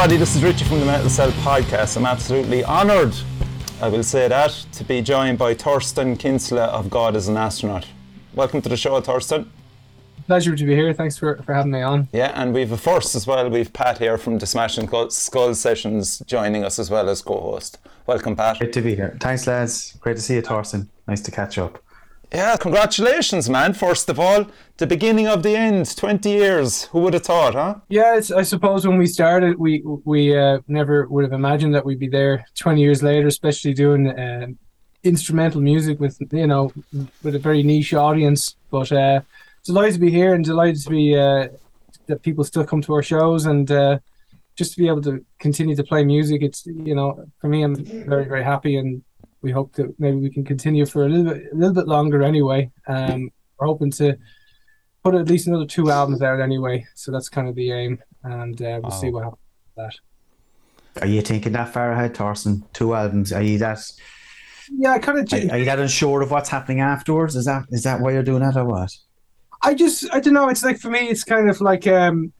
Hey everybody, this is Richie from the Metal Cell podcast. I'm absolutely honoured, I will say that, to be joined by Torsten Kinsella of God is an Astronaut. Welcome to the show, Torsten. Pleasure to be here. Thanks for, for having me on. Yeah, and we've a first as well. We've Pat here from the Smashing Skull Sessions joining us as well as co-host. Welcome, Pat. Great to be here. Thanks, lads. Great to see you, Torsten. Nice to catch up. Yeah, congratulations, man. First of all, the beginning of the end, 20 years. Who would have thought, huh? Yeah, I suppose when we started, we we uh, never would have imagined that we'd be there 20 years later, especially doing uh, instrumental music with, you know, with a very niche audience. But uh, delighted to be here and delighted to be uh, that people still come to our shows and uh, just to be able to continue to play music. It's, you know, for me, I'm very, very happy and we hope that maybe we can continue for a little bit a little bit longer anyway. Um, we're hoping to put at least another two albums out anyway, so that's kind of the aim, and uh, we'll wow. see what happens with that. Are you thinking that far ahead, Torsten? Two albums? Are you that? Yeah, I kind of. Are, are you that unsure of what's happening afterwards? Is that is that why you're doing that or what? I just I don't know. It's like for me, it's kind of like um,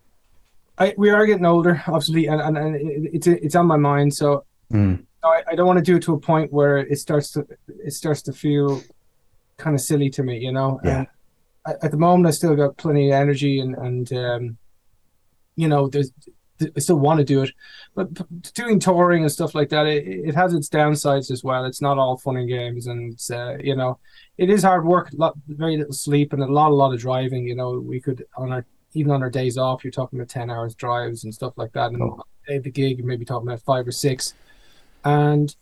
I we are getting older, obviously, and and, and it, it's it's on my mind. So mm. I, I don't want to do it to a point where it starts to it starts to feel kind of silly to me, you know. Yeah. And at the moment, I still got plenty of energy, and and um, you know, there's I still want to do it, but doing touring and stuff like that, it, it has its downsides as well. It's not all fun and games, and uh, you know, it is hard work. Lot, very little sleep, and a lot, a lot of driving. You know, we could on our even on our days off, you're talking about ten hours drives and stuff like that, and oh. the gig, maybe talking about five or six and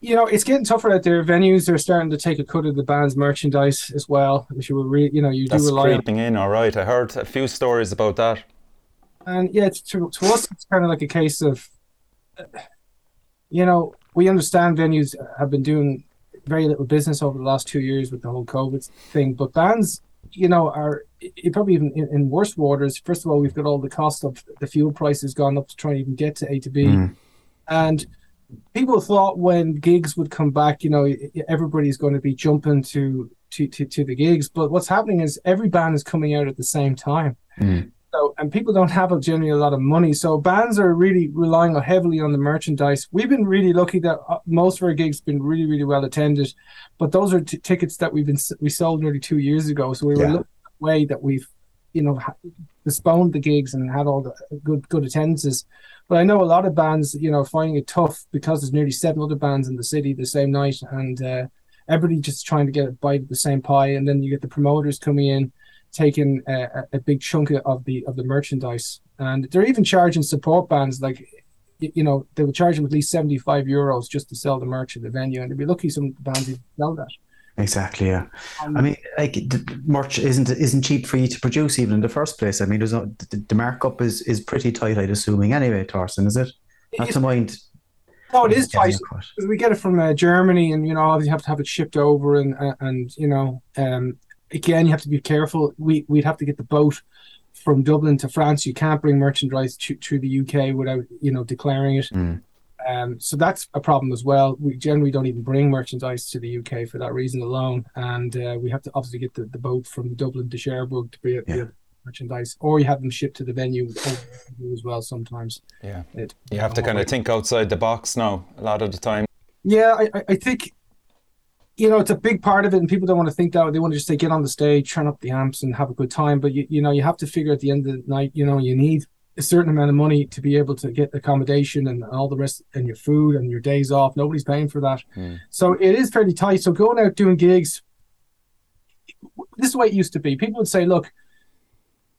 you know it's getting tougher out there. Venues are starting to take a cut of the band's merchandise as well, which you were, re- you know you That's do rely creeping on. in. All right, I heard a few stories about that. And yeah, to, to us, it's kind of like a case of, you know, we understand venues have been doing very little business over the last two years with the whole COVID thing, but bands, you know, are probably even in, in, worse waters. First of all, we've got all the cost of the fuel prices gone up to try and even get to A to B, mm. and people thought when gigs would come back, you know, everybody's going to be jumping to to to, to the gigs. But what's happening is every band is coming out at the same time. Mm. So, and people don't have a generally a lot of money, so bands are really relying heavily on the merchandise. We've been really lucky that uh, most of our gigs have been really, really well attended, but those are t- tickets that we've been we sold nearly two years ago. So we were yeah. looking at the way that we've, you know, postponed the gigs and had all the good good attendances. But I know a lot of bands, you know, finding it tough because there's nearly seven other bands in the city the same night, and uh, everybody just trying to get a bite of the same pie. And then you get the promoters coming in, taking a, a big chunk of the of the merchandise, and they're even charging support bands like you know, they would charge them at least 75 euros just to sell the merch at the venue. And they'd be lucky some bands would sell that. Exactly. Yeah. Um, I mean, like the merch isn't isn't cheap for you to produce even in the first place. I mean, there's no, the, the markup is is pretty tight. I'd assuming anyway. Torsten, is it? Not to mind. No, it is tight. We get it from uh, Germany, and you know, obviously you have to have it shipped over, and uh, and you know, um, again, you have to be careful. We we'd have to get the boat from Dublin to France. You can't bring merchandise to, through the UK without you know declaring it. Mm. Um, so that's a problem as well. We generally don't even bring merchandise to the UK for that reason alone, and uh, we have to obviously get the, the boat from Dublin to Cherbourg to be, yeah. merchandise, or you have them shipped to the venue as well. Sometimes, yeah, it, you have to kind of think outside the box now. A lot of the time, yeah, I, I think you know, it's a big part of it, and people don't want to think that Way. they want to just say get on the stage, turn up the amps, and have a good time. But you, you know, you have to figure at the end of the night, you know, you need a certain amount of money to be able to get accommodation and all the rest and your food and your days off. Nobody's paying for that. Mm. So it is fairly tight. So going out doing gigs, this is the way it used to be. People would say, look,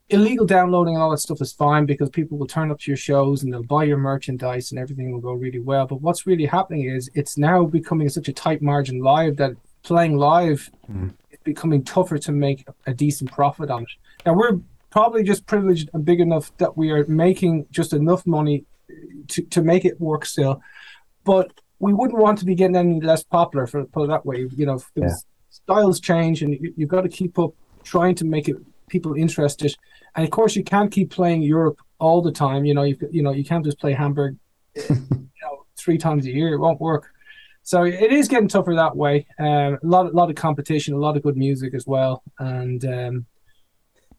illegal downloading and all that stuff is fine because people will turn up to your shows and they'll buy your merchandise and everything will go really well. But what's really happening is it's now becoming such a tight margin live that playing live mm. is becoming tougher to make a decent profit on it. Now we're probably just privileged and big enough that we are making just enough money to, to make it work still. But we wouldn't want to be getting any less popular, for put it that way. You know, yeah. styles change, and you, have got to keep up trying to make it people interested. And of course, you can't keep playing Europe all the time. You know, you you know you can't just play Hamburg, you know, three times a year. It won't work. So it is getting tougher that way. Um, a lot, a lot of competition, a lot of good music as well, and um,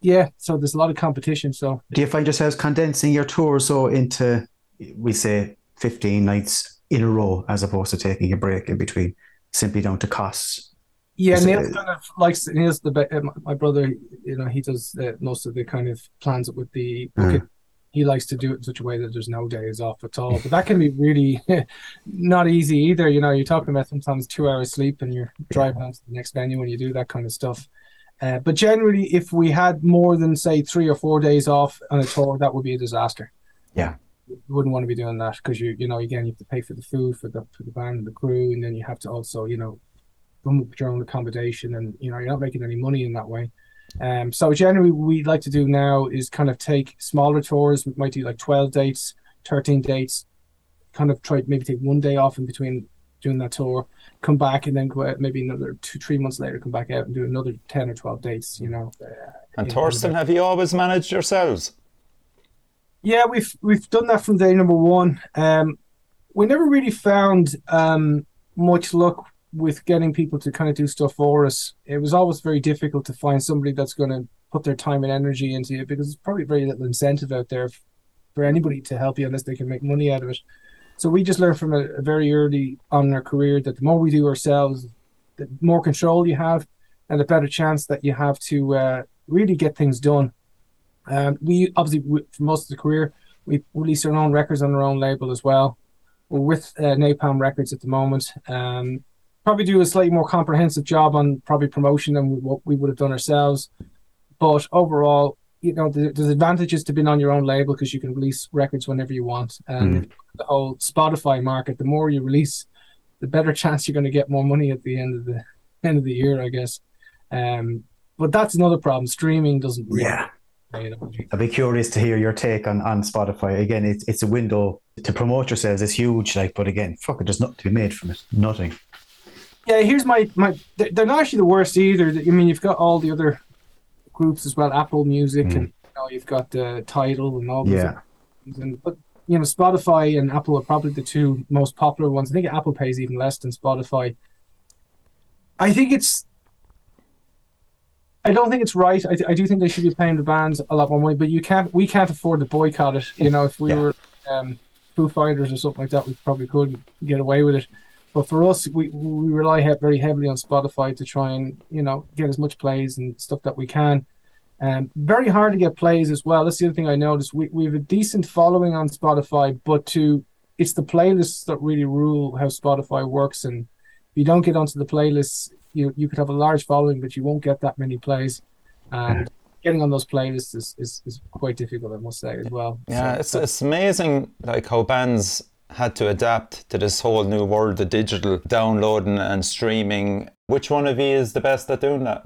yeah, so there's a lot of competition. So Do you find yourselves condensing your tour so into, we say, 15 nights in a row as opposed to taking a break in between, simply down to costs? Yeah, Is it- Niels kind of likes Niels the be- my- brother. You know, he does uh, most of the kind of plans with the booking. He likes to do it in such a way that there's no days off at all. But that can be really not easy either. You know, you're talking about sometimes two hours sleep and you're driving on to the next venue when you do that kind of stuff. Uh, but generally, if we had more than say three or four days off on a tour, that would be a disaster. Yeah. You wouldn't want to be doing that because you you know again you have to pay for the food for the for the band and the crew, and then you have to also you know come up with your own accommodation and you know you're not making any money in that way um so generally what we like to do now is kind of take smaller tours we might do like 12 dates 13 dates kind of try maybe take one day off in between doing that tour come back and then go out maybe another two three months later come back out and do another 10 or 12 dates you know uh, And Torsten, have you always managed yourselves? Yeah, we've we've done that from day number one. Um, we never really found um, much luck with getting people to kind of do stuff for us. It was always very difficult to find somebody that's going to put their time and energy into it because there's probably very little incentive out there for anybody to help you unless they can make money out of it. So we just learned from a, a very early on in our career that the more we do ourselves, the more control you have, and the better chance that you have to uh, really get things done. Um, we obviously we, for most of the career we release our own records on our own label as well. We're with uh, Napalm Records at the moment. Um, probably do a slightly more comprehensive job on probably promotion than what we would have done ourselves. But overall, you know, there- there's advantages to being on your own label because you can release records whenever you want. And the whole Spotify market, the more you release, the better chance you're going to get more money at the end of the end of the year, I guess. Um, but that's another problem. Streaming doesn't really. Yeah. I'd be curious to hear your take on, on Spotify. Again, it's it's a window to promote yourselves. It's huge, like, but again, fuck it, there's nothing to be made from it. Nothing. Yeah, here's my my. they're- They're not actually the worst either. I mean, you've got all the other groups as well, Apple Music, and you know, you've got the Tidal and all. Yeah. And but you know, Spotify and Apple are probably the two most popular ones. I think Apple pays even less than Spotify. I think it's. I don't think it's right. I, I do think they should be paying the bands a lot more money, but you can't. We can't afford to boycott it. You know, if we Yeah. were um, Foo Fighters or something like that, we probably could get away with it. But for us, we, we rely very heavily on Spotify to try and you know get as much plays and stuff that we can. Um, very hard to get plays as well. That's the other thing I noticed. We, we have a decent following on Spotify, but to it's the playlists that really rule how Spotify works. And if you don't get onto the playlists, you you could have a large following, but you won't get that many plays. And getting on those playlists is, is, is quite difficult, I must say, as well. Yeah, So- it's it's amazing like how bands had to adapt to this whole new world of digital downloading and streaming. Which one of you is the best at doing that?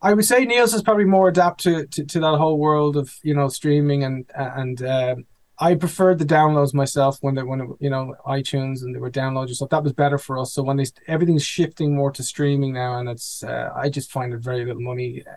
I would say Niels is probably more adapt to, to, to that whole world of you know streaming and and um I preferred the downloads myself when they when it, you know iTunes and they were downloads and stuff. That was better for us. So when they everything's shifting more to streaming now, and it's uh, I just find it very little money uh,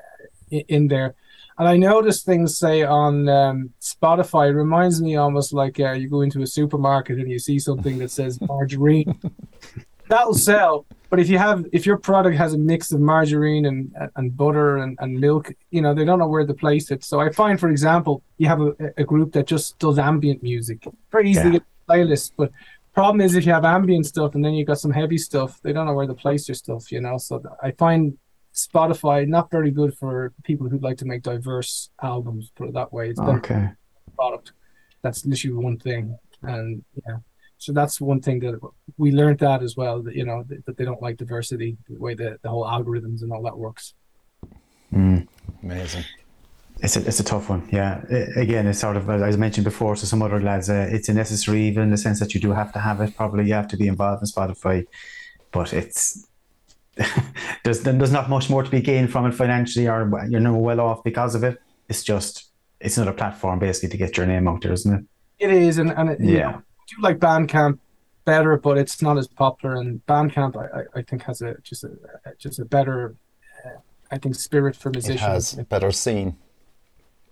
in, in there. And I notice things say on um, Spotify. It reminds me almost like uh, you go into a supermarket and you see something that says margarine. That'll sell, but if you have if your product has a mix of margarine and and butter and, and milk, you know they don't know where to place it. So I find, for example, you have a, a group that just does ambient music, very easy Yeah. to get a playlist. But problem is if you have ambient stuff and then you got some heavy stuff, they don't know where to place your stuff. You know, so I find Spotify not very good for people who'd like to make diverse albums. Put it that way, it's better Okay. product. That's literally one thing, and yeah, so that's one thing that we learned that as well. That you know that, that they don't like diversity, the way the, the whole algorithms and all that works. Amazing. It's a, it's a tough one. Yeah. I- Again, it's sort of, as I mentioned before to some other lads, uh, it's a necessary evil in the sense that you do have to have it. Probably you have to be involved in Spotify, but it's, there's, there's not much more to be gained from it financially or you're no well off because of it. It's just, it's another platform basically to get your name out there, isn't it? It is, and and it, you Yeah. know, I do like Bandcamp better, but it's not as popular. And Bandcamp, I, I, I think, has a just a just a better, uh, I think, spirit for musicians. It musicians. has a better scene.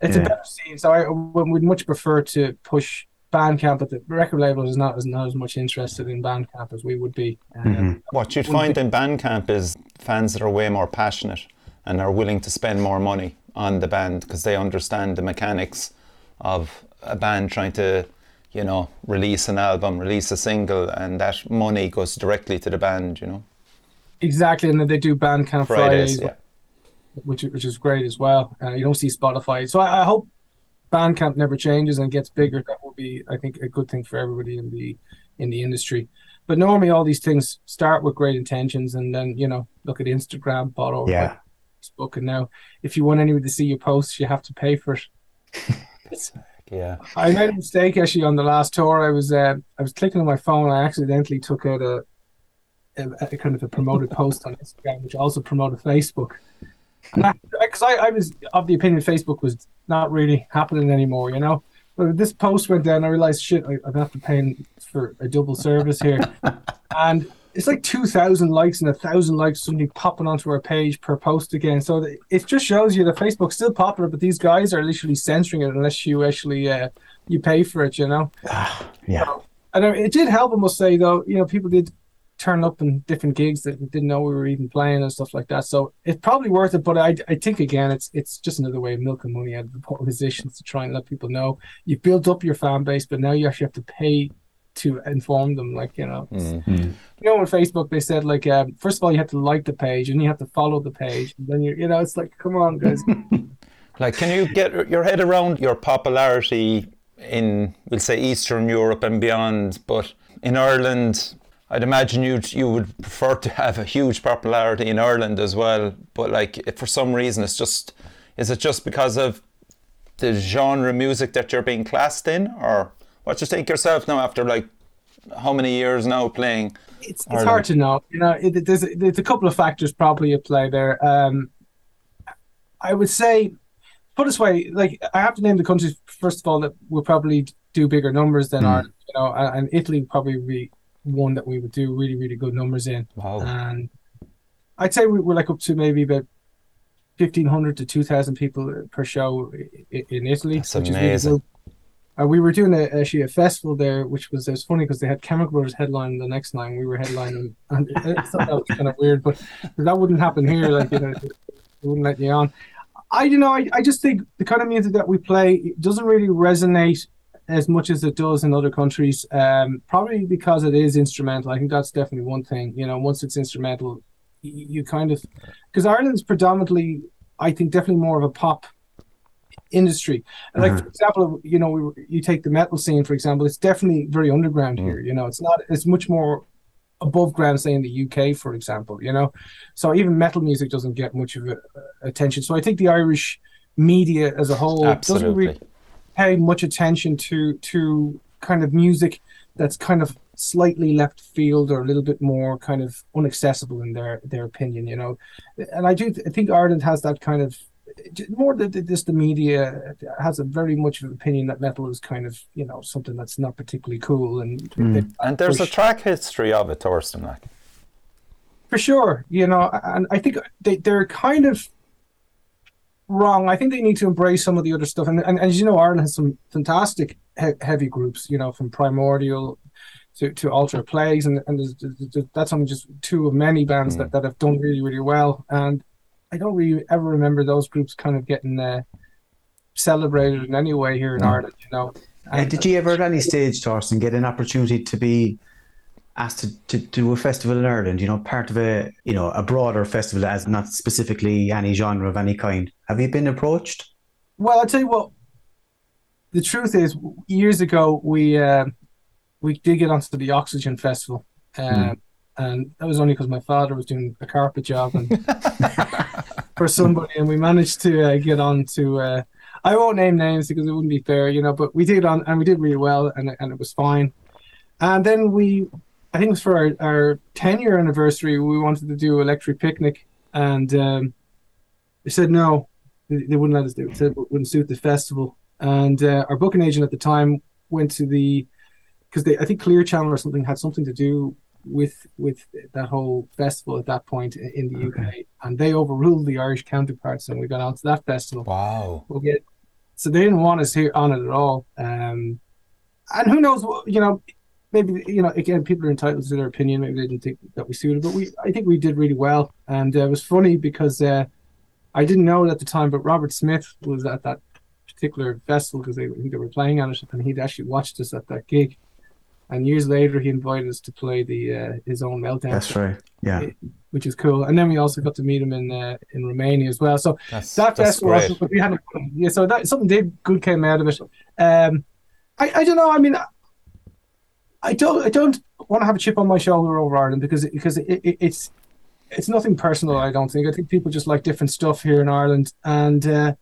It's Yeah. a better scene. So I would would much prefer to push Bandcamp, but the record label is not as not as much interested in Bandcamp as we would be. Um, Mhm. What you'd find in Bandcamp is fans that are way more passionate and are willing to spend more money on the band because they understand the mechanics of a band trying to, you know, release an album, release a single, and that money goes directly to the band, you know. Exactly, and then they do Bandcamp Fridays, Fridays, yeah. which which is great as well. Uh, you don't see Spotify, so I, I hope Bandcamp never changes and gets bigger. That will be, I think, a good thing for everybody in the in the industry. But normally, all these things start with great intentions, and then you know, look at Instagram, bought over Yeah. Facebook, and now if you want anyone to see your posts, you have to pay for it. Yeah. I made a mistake actually on the last tour. I was uh, I was clicking on my phone. I accidentally took out a, a, a kind of a promoted post on Instagram, which also promoted Facebook. Because I, I, was of the opinion Facebook was not really happening anymore, you know. But this post went down, I realized shit, I, I'm have to pay for a double service here, and it's like two thousand likes and a thousand likes suddenly popping onto our page per post again. So it just shows you that Facebook's still popular, but these guys are literally censoring it unless you actually uh, you pay for it, you know. Yeah. And it did help, I must say, though. You know, people did turn up in different gigs that didn't know we were even playing and stuff like that. So it's probably worth it. But I, I think again, it's it's just another way of milking money out of the musicians to try and let people know you've built up your fan base, but now you actually have to pay to inform them. Like you know, Mm. you know, on Facebook they said like, um, first of all, you have to like the page and you have to follow the page, and then you you know, it's like, come on, guys. Like, can you get your head around your popularity in, we'll say, Eastern Europe and beyond? But in Ireland, I'd imagine you you would prefer to have a huge popularity in Ireland as well. But like, if for some reason, it's just, is it just because of the genre music that you're being classed in, or what you think yourself now after like how many years now playing? it's it's hard to know. You know, it, it- there's there's a couple of factors probably at play there. Um, I would say, put this way, like I have to name the countries first of all that will probably do bigger numbers than Mm. Ireland. You know, and, and Italy would probably be one that we would do really really good numbers in. Wow. And I'd say we we're like up to maybe about. 1500 to 2000 people per show in Italy That's which is really good. Uh, we were doing a, actually a festival there, which was it was funny because they had Chemical Brothers headlining the next night. We were headlining, and I thought that was kind of weird, but that wouldn't happen here. Like you know, it wouldn't let you on. I you know, I, I just think the kind of music that we play it doesn't really resonate as much as it does in other countries. Um, probably because it is instrumental. I think that's definitely one thing. You know, once it's instrumental, you, you kind of because Ireland's predominantly, I think, definitely more of a pop industry. And like for example, you know, we you take the metal scene for example, it's definitely very underground here. You know, it's not. It's much more above ground, say in the UK, for example. You know, so even metal music doesn't get much of a, attention. So I think the Irish media as a whole doesn't Absolutely. really pay much attention to to kind of music that's kind of slightly left field or a little bit more kind of unaccessible in their their opinion you know and i do th- I think ireland has that kind of more than just the media has a very much of an opinion that metal is kind of you know something that's not particularly cool and hmm. they- And there's a track history of it, Torsten. Like, for sure you know and i think they, they're kind of wrong. I think they need to embrace some of the other stuff. And, and, as you know ireland has some fantastic he- heavy groups you know from primordial to, to alter plagues and, and there's, there's- there's- that's only just two of many bands that, that have done really really well. And i don't really ever remember those groups kind of getting uh, celebrated in any way here in ireland you know? And did you ever at any stage, Torsten, get an opportunity to be asked to, to do a festival in Ireland, you know, part of a you know, a broader festival as not specifically any genre of any kind? Have you been approached? Well, I'll tell you what. The truth is, years ago we uh, we did get onto the Oxegen Festival, um, and that was only because my father was doing a carpet job and for somebody, and we managed to uh, get on to. Uh, I won't name names because it wouldn't be fair, you know. But we did on, and we did really well, and and it was fine. And then we, I think it was for our, our ten year anniversary, we wanted to do electric picnic, and um, they said no, they, they wouldn't let us do it. Said it wouldn't suit the festival. And uh, our booking agent at the time went to the because they I think Clear Channel or something had something to do with with that whole festival at that point in the UK, and they overruled the Irish counterparts, and we got onto that festival. wow. We'll get so they didn't want us here on it at all. Um, and who knows? what- You know, maybe you know again, people are entitled to their opinion. Maybe they didn't think that we suited, but we I think we did really well, and uh, it was funny because uh, I didn't know it at the time, but Robert Smith was at that particular festival because they, they were playing on it, and he'd actually watched us at that gig. And years later, he invited us to play the uh, his own meltdown. That's right. Yeah. Which is cool. And then we also got to meet him in uh, in Romania as well. So That's, that that's festival great. also, we had a, yeah. So that something did good came out of it. Um, I I don't know. I mean, I don't I don't want to have a chip on my shoulder over Ireland because it, because it, it, it's it's nothing personal. I don't think. I think people just like different stuff here in Ireland, and uh,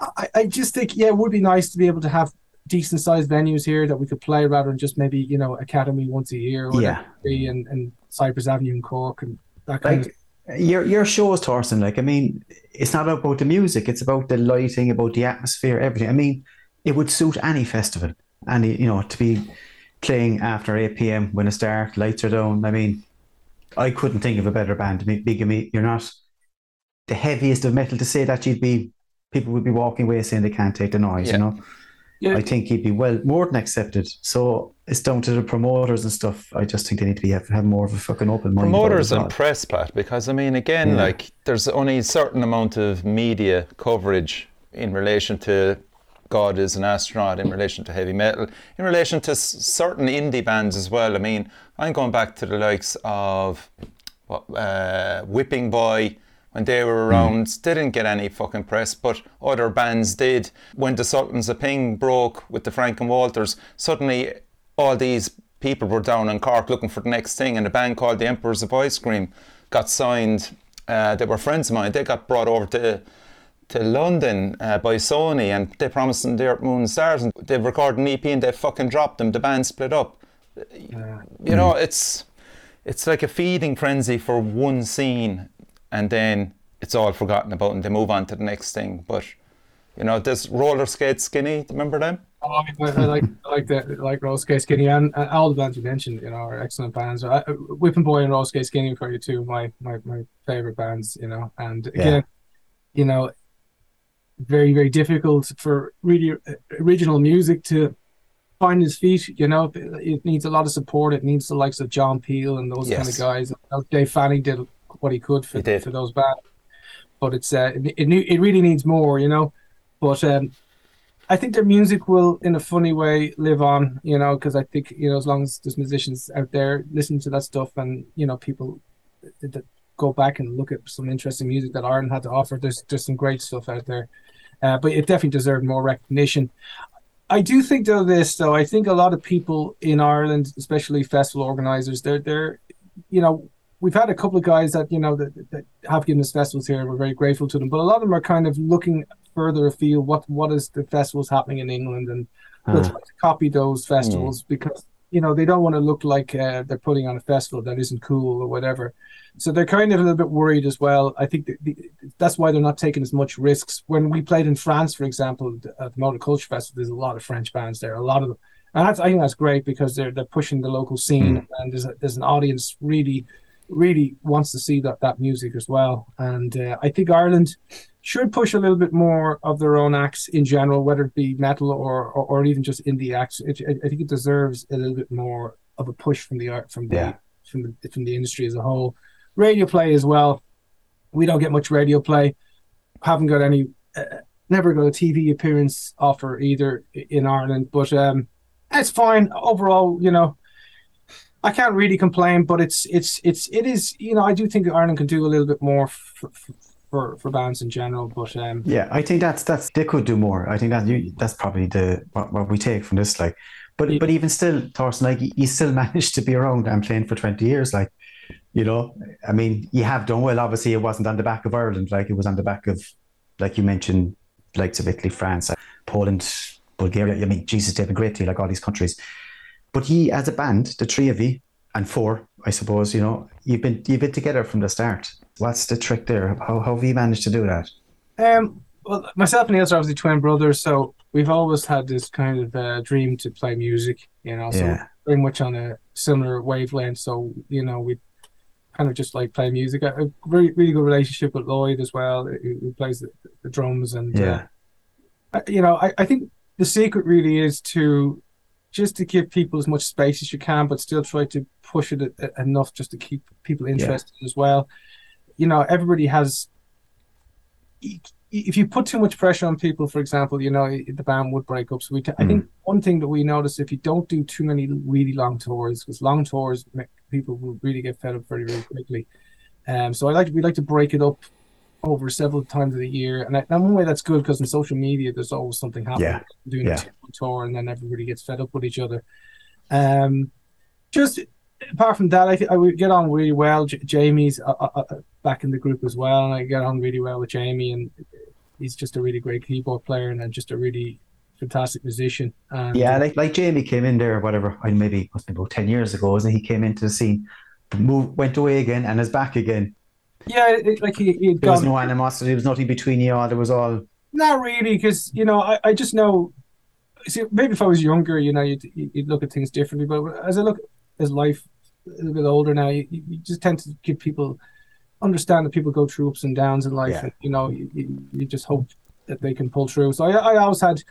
I I just think yeah, it would be nice to be able to have decent sized venues here that we could play rather than just maybe you know Academy once a year or Yeah. be, and and Cyprus Avenue in Cork and that kind of Like your your shows, Torsten. Like I mean, it's not about the music. It's about the lighting, about the atmosphere, everything. I mean, it would suit any festival. Any you know to be playing after eight p.m. when it's dark, lights are down. I mean, I couldn't think of a better band. Mean, Bigamy, you're not the heaviest of metal to say that you'd be. People would be walking away saying they can't take the noise. Yeah. You know. Yeah. I think he'd be well more than accepted. So it's down to the promoters and stuff. I just think they need to be have, have more of a fucking open mind. promoters and press, Pat, because I mean, again, Yeah. like there's only a certain amount of media coverage in relation to God is an astronaut, in relation to heavy metal, in relation to s- certain indie bands as well. I mean, I'm going back to the likes of what, uh, Whipping Boy. When they were around, they didn't get any fucking press, but other bands did. When the Sultans of Ping broke with the Frank and Walters, suddenly all these people were down in Cork looking for the next thing, and a band called the Emperors of Ice Cream got signed. Uh, they were friends of mine. They got brought over to to London uh, by Sony, and they promised them the Earth, Moon, and Stars, and they recorded an EP, and they fucking dropped them. The band split up. You know, it's it's like a feeding frenzy for one scene, and then it's all forgotten about, and they move on to the next thing. But you know, this roller skate skinny. Remember them? Oh, I, I like I like that like Roller Skate Skinny and, and all the bands you mentioned, you know, are excellent bands. I, I- Whipping Boy and Roller Skate Skinny are probably two my, my my favorite bands, you know. And again, you know, very very difficult for really uh, original music to find his feet. You know, it needs a lot of support. It needs the likes of John Peel and those kind of guys. Dave Fanning did what he could for He for those bands, but it's uh, it it, it really needs more. You know, but um, I think their music will, in a funny way, live on. You know, because I think you know, as long as there's musicians out there listening to that stuff, and you know, people that that go back and look at some interesting music that Ireland had to offer. There's there's some great stuff out there, uh, but it definitely deserved more recognition. I do think though this though I think a lot of people in Ireland, especially festival organizers, they're they're you know we've had a couple of guys that you know that, that have given us festivals here. and We're very grateful to them, but a lot of them are kind of looking further afield. What what is the festivals happening in England, and they'll Ah. try to copy those festivals because you know they don't want to look like uh, they're putting on a festival that isn't cool or whatever. So they're kind of a little bit worried as well. I think that the, that's why they're not taking as much risks. When we played in France, for example, at the Motocultor Festival, there's a lot of French bands there. A lot of them, and that's, I think that's great because they're they're pushing the local scene, and there's a, there's an audience really, really wants to see that that music as well. And uh, I think Ireland should push a little bit more of their own acts in general, whether it be metal or or, or even just indie acts. It, I think it deserves a little bit more of a push from the art from the Yeah. from the from the industry as a whole. Radio play as well. We don't get much radio play. Haven't got any. Uh, never got a TV appearance offer either in Ireland, but um, it's fine overall. You know, I can't really complain, but it's it's it's it is. You know, I do think Ireland can do a little bit more for for, for bands in general, but um, Yeah, I think that's that's they could do more. I think that you that's probably the what, what we take from this. Like, but Yeah. but even still, Torsten, like you still managed to be around and playing for twenty years. Like, you know, I mean, you have done well. Obviously, it wasn't on the back of Ireland. Like it was on the back of, like you mentioned, likes of Italy, France, Poland, Bulgaria. I mean, Jesus, they've been great to you, like all these countries. But he, as a band, the three of you and four, I suppose, you know, you've been you've been together from the start. What's the trick there? How how have you managed to do that? Um, well, myself and Niels are obviously twin brothers, so we've always had this kind of uh, dream to play music, you know, so Yeah. very much on a similar wavelength. So, you know, we kind of just like play music. A a very, really good relationship with Lloyd as well, who, plays the, the drums. And, Yeah. uh, you know, I, I think the secret really is to just to give people as much space as you can, but still try to push it e- enough just to keep people interested as well. You know, everybody has if you put too much pressure on people, for example, you know the band would break up. So we, t- mm. I think one thing that we notice if you don't do too many really long tours, because long tours make people will really get fed up very very quickly. Um, so I like we like to break it up over several times of the year, and, I, and one way that's good because in social media there's always something happening. Yeah. Doing yeah. a tour, and then everybody gets fed up with each other. Um, just apart from that, I, I would get on really well. J- Jamie's uh, uh, uh, back in the group as well, and I get on really well with Jamie, and he's just a really great keyboard player and just a really fantastic musician. And, yeah, like like Jamie came in there, whatever, maybe must be about ten years ago, wasn't he? He came into the scene, moved, went away again, and is back again. Yeah, it, like he, he there was no animosity. There was nothing between you all. There was all. Not really, because you know, I, I just know. See, maybe if I was younger, you know, you'd, you'd look at things differently. But as I look as life a little bit older now, you, you just tend to give people understand that people go through ups and downs in life, yeah. and you know, you, you, just hope that they can pull through. So I, I always had,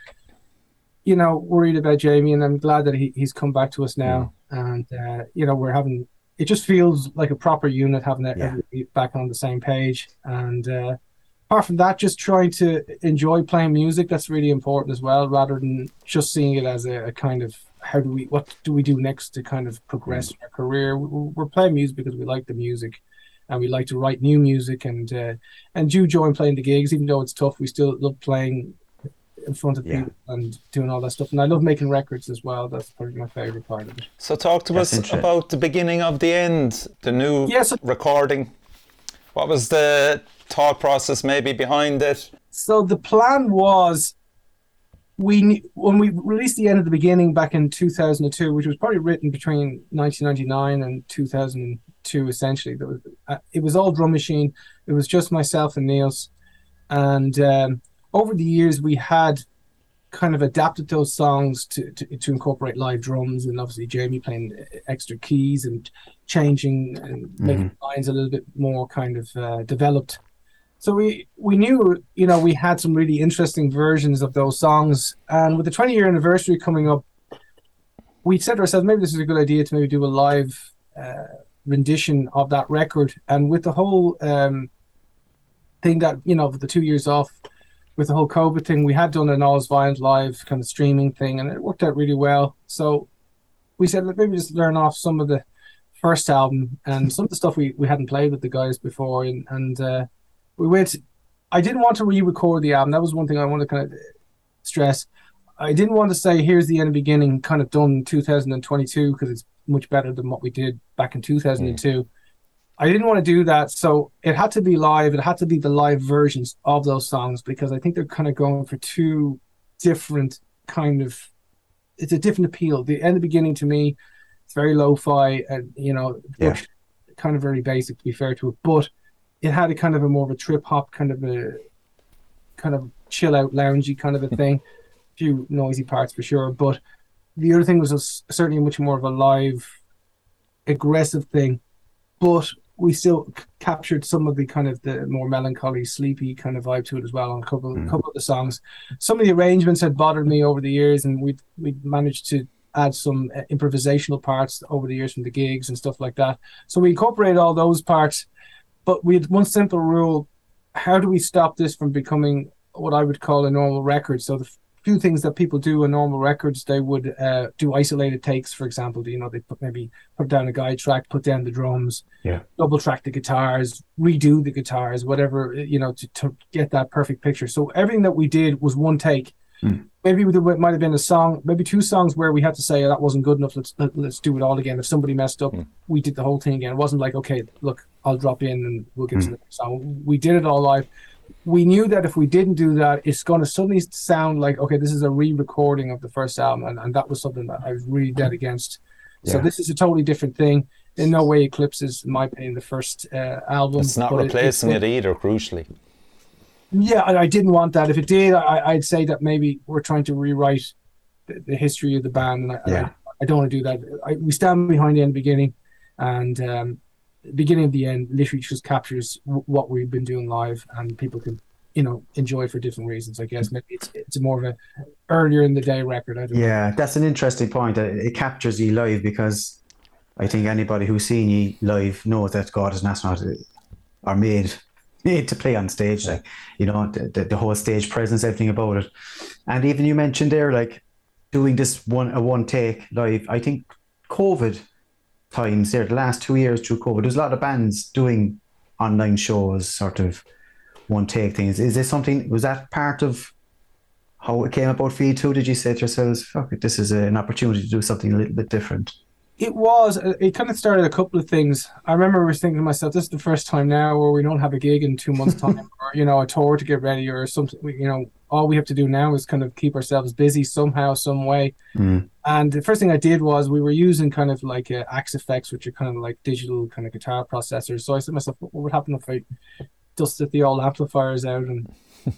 you know, worried about Jamie, and I'm glad that he, he's come back to us now, and uh, you know, we're having it just feels like a proper unit having it yeah. back on the same page. And uh, apart from that, just trying to enjoy playing music. That's really important as well, rather than just seeing it as a, a kind of how do we what do we do next to kind of progress mm. our career. We're playing music because we like the music. And we like to write new music and uh, and do join playing the gigs, even though it's tough. We still love playing in front of yeah. people and doing all that stuff. And I love making records as well. That's probably my favorite part of it. So talk to That's us about the beginning of the end, the new yes. recording. What was the thought process maybe behind it? So the plan was we when we released the end of the beginning back in 2002, which was probably written between 1999 and 2002, essentially. Was, uh, it was all drum machine. It was just myself and Niels, and um, over the years we had kind of adapted those songs to, to, to, incorporate live drums and obviously Jamie playing extra keys and changing and mm-hmm. making lines a little bit more kind of uh, developed. So we we knew you know we had some really interesting versions of those songs, and with the 20 year anniversary coming up, we said to ourselves maybe this is a good idea to maybe do a live uh, rendition of that record. And with the whole um, thing that you know the two years off with the whole COVID thing, we had done an All's Violent live kind of streaming thing, and it worked out really well. So we said, maybe just learn off some of the first album and some of the stuff we, we hadn't played with the guys before, and and uh, we went. I didn't want to re-record the album. That was one thing I wanted to kind of stress. I didn't want to say here's the end and beginning, kind of done 2022 because it's much better than what we did back in 2002. Mm. I didn't want to do that, so it had to be live. It had to be the live versions of those songs because I think they're kind of going for two different kind of. It's a different appeal. The end, the beginning to me, it's very lo-fi and you know, yeah. kind of very basic to be fair to it, but it had a kind of a more of a trip hop kind of a kind of chill out loungy kind of a thing. a few noisy parts for sure, but the other thing was a, certainly much more of a live, aggressive thing, but we still c- captured some of the kind of the more melancholy, sleepy kind of vibe to it as well on a couple mm. couple of the songs. Some of the arrangements had bothered me over the years, and we we managed to add some uh, improvisational parts over the years from the gigs and stuff like that. So we incorporated all those parts, but we had one simple rule: how do we stop this from becoming what I would call a normal record? So the few things that people do in normal records. They would uh, do isolated takes, for example. You know, they put maybe put down a guide track, put down the drums, yeah, double track the guitars, redo the guitars, whatever you know, to, to get that perfect picture. So everything that we did was one take. Mm. Maybe there might have been a song, maybe two songs where we had to say oh, that wasn't good enough. Let's let, us let us do it all again. If somebody messed up, mm. we did the whole thing again. It wasn't like okay, look, I'll drop in and we'll get mm. to the next song. We did it all live we knew that if we didn't do that, it's going to suddenly sound like, okay, this is a re recording of the first album. And, and that was something that I was really dead against. Yeah. So this is a totally different thing. In no way eclipses, in my opinion, the first uh, album. It's not replacing it, it, either, crucially. Yeah, I, I, didn't want that. If it did, I, would say that maybe we're trying to rewrite the, the history of the band. And I, yeah. I, I don't want to do that. we stand behind the end beginning. And um, beginning of the end literally just captures w- what we've been doing live, and people can you know enjoy for different reasons. I guess maybe it's it's more of a earlier in the day record. yeah, know. that's an interesting point. Uh, it captures you live because I think anybody who's seen you live knows that God is an Astronaut uh, are made made to play on stage, like you know, the, the, the whole stage presence, everything about it. And even you mentioned there, like doing this one a one take live. I think COVID times there, the last two years through COVID, there's a lot of bands doing online shows, sort of one take things. Is this something? Was that part of how it came about for you too? Did you say to yourselves, "Fuck it, this is an opportunity to do something a little bit different"? It was. uh, It kind of started a couple of things. I remember I was thinking to myself, "This is the first time now where we don't have a gig in two months' time, or you know, a tour to get ready, or something. You know, all we have to do now is kind of keep ourselves busy somehow, some way." Mm. And the first thing I did was we were using kind of like uh, Axe-Fx, which are kind of like digital kind of guitar processors. So I said to myself, "What would happen if I dusted the old amplifiers out and?"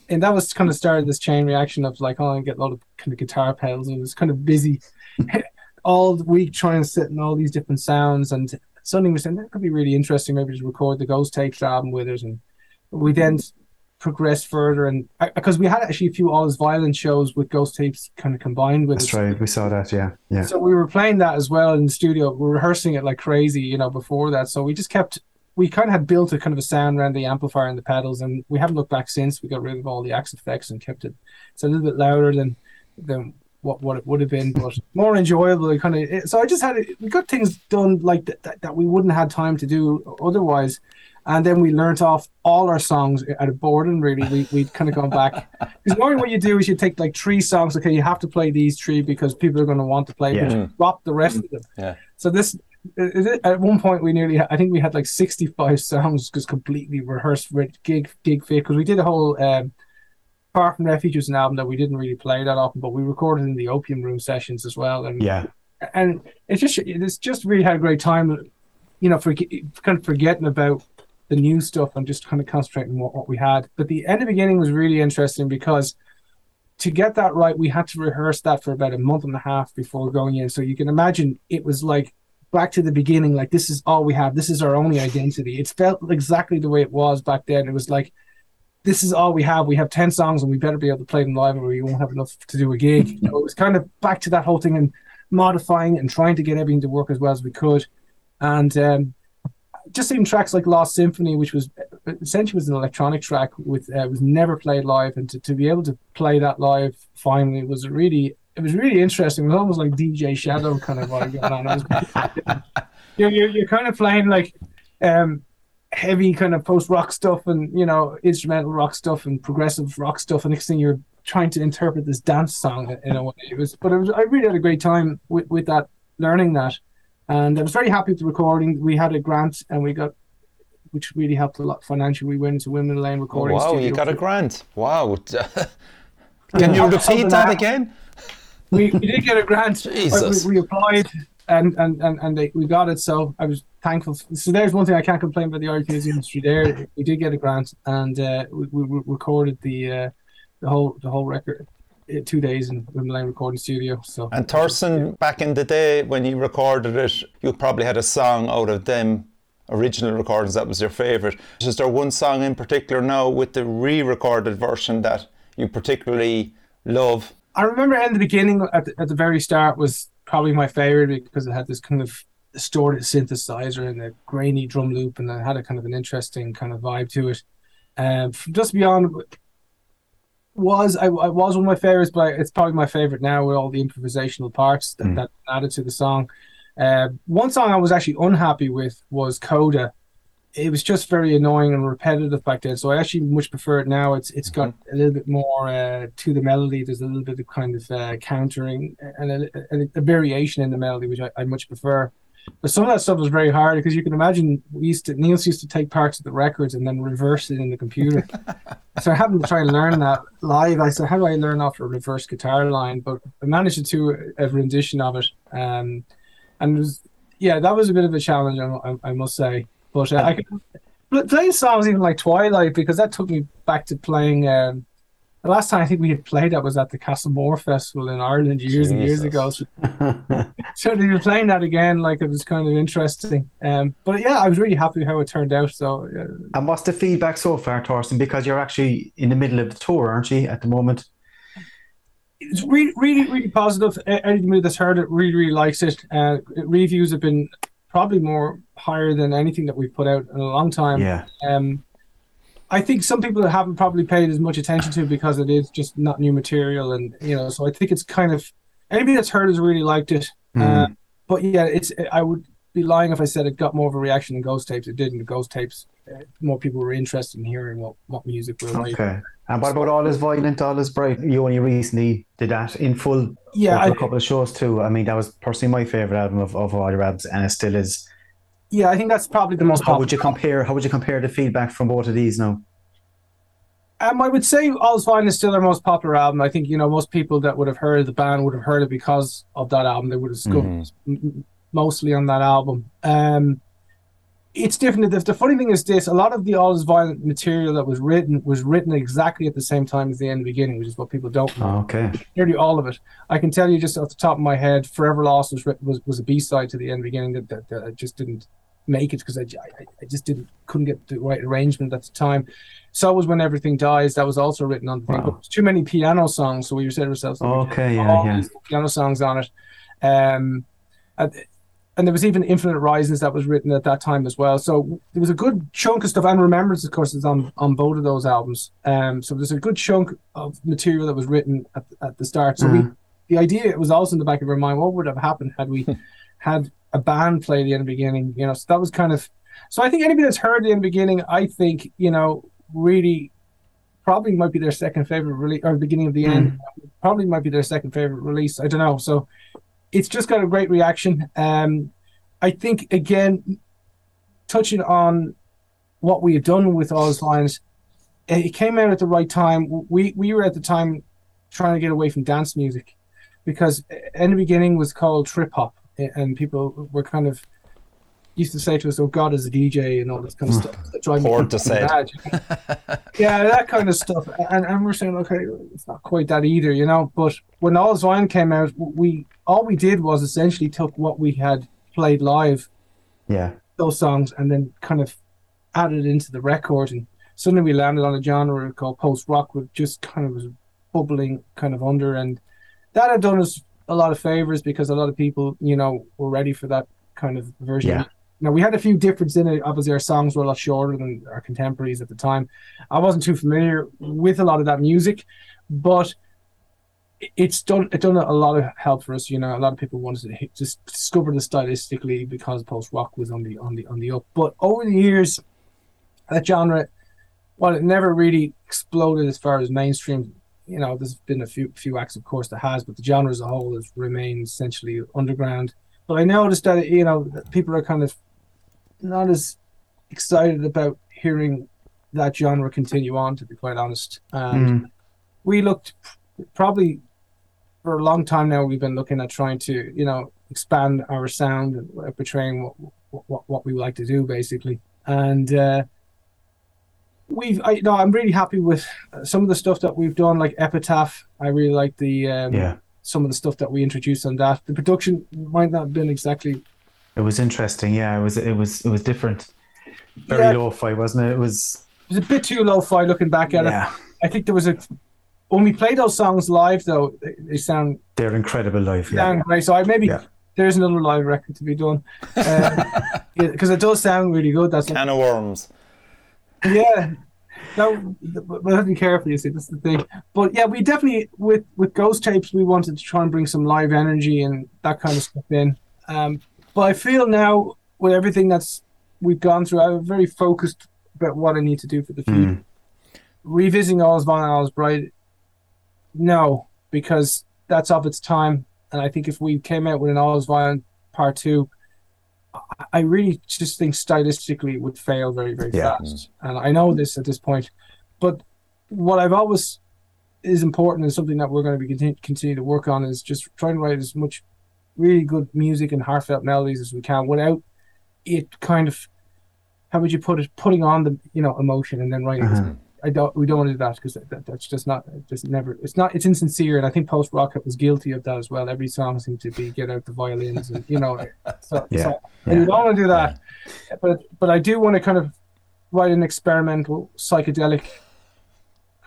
And that was kind of started this chain reaction of like, oh, I get a lot of kind of guitar pedals, and it was kind of busy all week trying to sit in all these different sounds. And suddenly we said that could be really interesting, maybe to record the Ghost Tapes album with it. And we then mm-hmm. progressed further, and because we had actually a few All Is Violent shows with Ghost Tapes kind of combined with That's it. right. We saw that. Yeah, yeah. So we were playing that as well in the studio. We were rehearsing it like crazy, you know, before that. So we just kept, we kind of had built a kind of a sound around the amplifier and the pedals, and we haven't looked back since. We got rid of all the Axe-Fx and kept it. It's a little bit louder than than what what it would have been, but more enjoyable. Kind of. So I just had it. We got things done like that, that that we wouldn't have had time to do otherwise. And then we learnt off all our songs at a boredom. Really, we we'd kind of gone back because normally what you do is you take like three songs. Okay, you have to play these three because people are going to want to play. But Yeah. you drop the rest of them. Yeah. So this is it, at one point we nearly I think we had like sixty five songs just completely rehearsed gig gig fit because we did a whole um, Far from Refuge was an album that we didn't really play that often, but we recorded in the Opium Room sessions as well. And Yeah, and it's just it's just really had a great time, you know, for kind of forgetting about the new stuff and just kind of concentrating on what, what we had. But the end and beginning was really interesting because to get that right, we had to rehearse that for about a month and a half before going in. So you can imagine it was like back to the beginning, like this is all we have, this is our only identity. It felt exactly the way it was back then. It was like this is all we have. We have 10 songs and we better be able to play them live or we won't have enough to do a gig. So it was kind of back to that whole thing and modifying and trying to get everything to work as well as we could. And um, just even tracks like Lost Symphony, which was essentially was an electronic track with uh, was never played live, and to, to be able to play that live finally was a really it was really interesting. It was almost like DJ Shadow kind of vibe going on. Was- you're, you're you're kind of playing like um heavy kind of post rock stuff and you know instrumental rock stuff and progressive rock stuff, and next thing you're trying to interpret this dance song in a way. It was, but it was I really had a great time with with that learning that. And I was very happy with the recording. We had a grant and we got, which really helped a lot financially. We went into Windmill Lane Oh, Recording wow, Studio. you got a grant. Wow. Can you repeat that again? we, we did get a grant. Jesus. We, we applied and and and, and they, we got it. So I was thankful. So there's one thing I can't complain about the Irish music industry. There, we did get a grant and uh, we, we recorded the uh, the whole the whole record. uh, Two days in Windmill Lane Recording Studio. So And Torsten, back in the day when you recorded it, you probably had a song out of them original recordings that was your favourite. Is there one song in particular now with the re recorded version that you particularly love? I remember in the beginning, at the, at the very start, was probably my favorite because it had this kind of distorted synthesizer and a grainy drum loop, and it had a kind of an interesting kind of vibe to it. Um, just beyond was I, I was one of my favorites, but it's probably my favorite now with all the improvisational parts that, Mm. that added to the song. Uh, one song I was actually unhappy with was Coda. It was just very annoying and repetitive back then, so I actually much prefer it now. It's it's got a little bit more uh, to the melody. There's a little bit of kind of uh, countering and a, a, a variation in the melody, which I, I much prefer. But some of that stuff was very hard because you can imagine we used to Niels used to take parts of the records and then reverse it in the computer. so I happened to try and learn that live. I said, how do I learn off a reverse guitar line? But I managed to do a rendition of it. Um, and it was, yeah, that was a bit of a challenge, I, I, I must say. But uh, I pl- playing songs even like Twilight because that took me back to playing. Um, the last time I think we had played that was at the Castle Castlemore Festival in Ireland years and years ago. So, so to be playing that again, like it was kind of interesting. Um, but yeah, I was really happy how it turned out. So uh, And what's the feedback so far, Torsten? Because you're actually in the middle of the tour, aren't you, at the moment? it's really, really, really positive. Anybody that's heard it really, really likes it. Uh, reviews have been probably more higher than anything that we've put out in a long time. Yeah. Um, I think some people haven't probably paid as much attention to it because it is just not new material, and you know, so I think it's kind of anybody that's heard has really liked it. Mm. Uh, but yeah, it's I would be lying if I said it got more of a reaction than Ghost Tapes. It didn't. Ghost Tapes. Uh, more people were interested in hearing what, what music we're like. Okay. And what about all is violent, all is bright? You only recently did that in full Yeah, I, a couple of shows too. I mean, that was personally my favorite album of, of all your albums, and it still is. yeah, I think that's probably the most How popular. would you compare? How would you compare the feedback from both of these now? Um, I would say All's Fine is still their most popular album. I think you know most people that would have heard the band would have heard it because of that album. They would have discovered m- m- mostly on that album. Um, it's different. The, the funny thing is this: a lot of the All Is Violent material that was written was written exactly at the same time as the end and beginning, which is what people don't know. Okay. Nearly all of it. I can tell you just off the top of my head, Forever Lost was was, was a B side to the end and beginning that, that, that I just didn't make it because I just didn't couldn't get the right arrangement at the time. So was When Everything Dies. That was also written on the thing. Wow. But too many piano songs, so we said ourselves, Okay, yeah, all yeah. piano songs on it. Um, and, there was even Infinite Risings that was written at that time as well. So there was a good chunk of stuff. And Remembrance, of course, is on, on both of those albums. Um, so there's a good chunk of material that was written at, at the start. So we, Mhm. the idea was also in the back of our mind, what would have happened had we had a band play the end and beginning? You know, so that was kind of. So I think anybody that's heard the end and beginning, I think you know, really, probably might be their second favorite release or the beginning of the end. Probably might be their second favorite release. I don't know. So it's just got a great reaction. Um, I think again, touching on what we had done with Oz Lions, it came out at the right time. We we were at the time trying to get away from dance music because in the beginning was called trip hop, and people were kind of used to say to us, "Oh, God is a DJ" and all this kind of hmm. stuff. that drive Poor to say. mad, you know? yeah, that kind of stuff. And, and we're saying, okay, it's not quite that either, you know. But when All's Wine came out, we all we did was essentially took what we had played live, Yeah. those songs, and then kind of added into the record. And suddenly we landed on a genre called post rock, which just kind of was bubbling kind of under. And that had done us a lot of favors because a lot of people, you know, were ready for that kind of version. Yeah. Now we had a few differences in it. Obviously, our songs were a lot shorter than our contemporaries at the time. I wasn't too familiar with a lot of that music, but it's done it done a lot of help for us. You know, a lot of people wanted to hit, just discover this stylistically because post rock was on the on the on the up. But over the years, that genre, well, it never really exploded as far as mainstream. You know, there's been a few few acts, of course, that has, but the genre as a whole has remained essentially underground. But I noticed that you know people are kind of not as excited about hearing that genre continue on. To be quite honest, and Mm. we looked probably for a long time now. We've been looking at trying to you know expand our sound and portraying what what, what we like to do basically, and. uh We've, I, no, I'm really happy with some of the stuff that we've done, like Epitaph. I really like the um, Yeah. some of the stuff that we introduced on that. The production might not have been exactly It was interesting. Yeah. It was. It was. It was different. Very Yeah. lo-fi, wasn't it? It was. it was a bit too lo-fi looking back at it. Yeah. I think there was a when we play those songs live though, they, they sound They're incredible live. Yeah. sound great. So I maybe Yeah. there's another live record to be done because it does sound really good. That's Can of worms. yeah. No, but but be careful. You see, that's the thing. But yeah, we definitely with with Ghost Tapes, we wanted to try and bring some live energy and that kind of stuff in. Um, but I feel now with everything that's we've gone through, I'm very focused about what I need to do for the future. Mm. Revisiting All's Von All's Bright, no, because that's of its time. And I think if we came out with an Violent Part Two, I- I really just think stylistically it would fail very, very Yeah. fast. And I know this at this point, but what I've always is important and something that we're going to be continue, continue to work on is just trying to write as much really good music and heartfelt melodies as we can without it kind of how would you put it putting on the you know emotion and then writing Uh-huh. I don't. We don't want to do that because that, that, that's just not. Just never. It's not. It's insincere, and I think post rock was guilty of that as well. Every song seemed to be get out the violins, and you know. So, Yeah, so yeah. we don't want to do that, but but I do want to kind of write an experimental psychedelic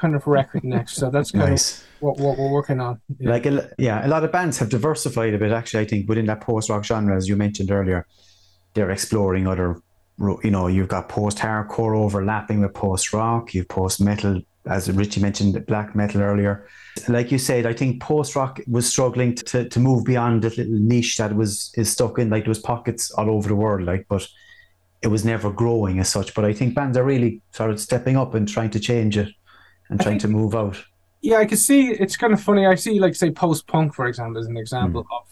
kind of record next. So that's kind Nice. of what, what we're working on. Yeah. Like, a, yeah, a lot of bands have diversified a bit. Actually, I think within that post rock genre, as you mentioned earlier, they're exploring other you know, you've got post-hardcore overlapping with post-rock. You've post-metal, as Richie mentioned, black metal earlier. Like you said, I think post-rock was struggling to, to move beyond the little niche that was is stuck in. Like there was pockets all over the world, like, but it was never growing as such. But I think bands are really sort of stepping up and trying to change it and trying to move out. Yeah, I can see it's kind of funny. I see, like, say, post punk, for example, as an example of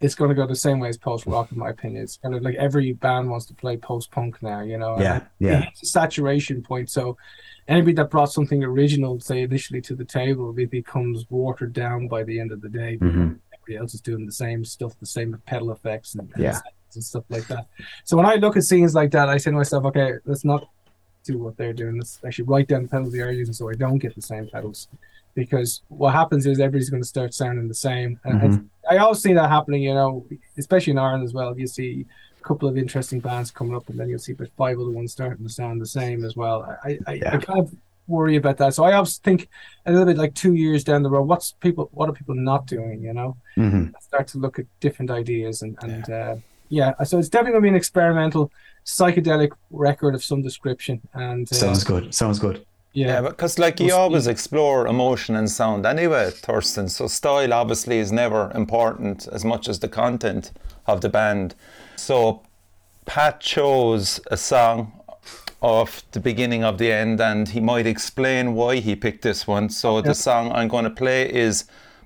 it's going to go the same way as post rock, in my opinion. It's kind of like every band wants to play post punk now, you know? Yeah, And yeah. It's a saturation point. So anybody that brought something original, say, initially to the table, it becomes watered down by the end of the day. Mhm. Everybody else is doing the same stuff, the same pedal effects and, Yeah. and stuff like that. So when I look at scenes like that, I say to myself, okay, let's not do what they're doing. Let's actually write down the pedals they are using so I don't get the same pedals. Because what happens is everybody's going to start sounding the same. And Mhm. it's- I always see that happening, you know, especially in Ireland as well. You see a couple of interesting bands coming up, and then you'll see about five other ones starting to sound the same as well. I, I, Yeah. I kind of worry about that. So I always think a little bit like two years down the road, what's people, what are people not doing, you know? Mhm. start to look at different ideas and and yeah, uh, yeah so it's definitely going to be an experimental psychedelic record of some description and uh, Sounds good. Sounds good. Yeah, yeah because like you always explore emotion and sound anyway, Torsten. So style obviously is never important as much as the content of the band. So Pat chose a song of the beginning of the end, and he might explain why he picked this one. So the song I'm going to play is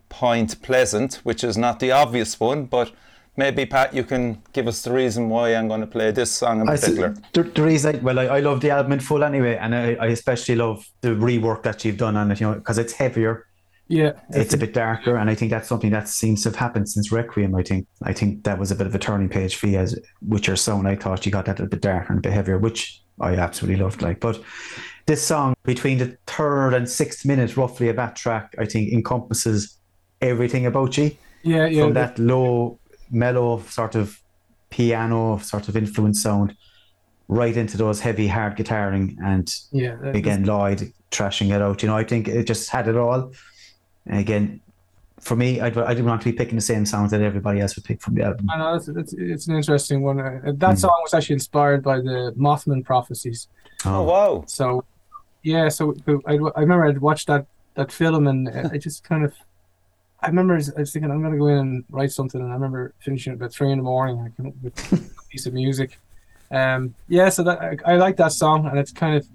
Point Pleasant, which is not the obvious one, but maybe Pat, you can give us the reason why I'm going to play this song in I s- particular. the, the reason, well, I, I love the album in full anyway, and I, I especially love the rework that you've done on it, you know, because it's heavier, yeah it's a bit darker, and I think that's something that seems to have happened since Requiem. I think, I think that was a bit of a turning page for you as with your sound. I thought you got that a bit darker and a bit heavier, which I absolutely loved. Like, but this song between the third and sixth minute, roughly of that track, I think encompasses everything about you yeah yeah from that low, mellow sort of piano sort of influence sound right into those heavy, hard guitaring and yeah that- again Lloyd trashing it out. You know, I think it just had it all. And again, for me, I'd, I didn't want to be picking the same songs that everybody else would pick from the album. I know it's, it's, it's an interesting one. Uh, that song was actually inspired by the Mothman prophecies. Oh, wow. So, yeah. So I, I remember I'd watched that that film, and I just kind of, I remember I was thinking I'm going to go in and write something, and I remember finishing at about three in the morning. I came up with a piece of music. Um, yeah. So that I, I like that song, and it's kind of.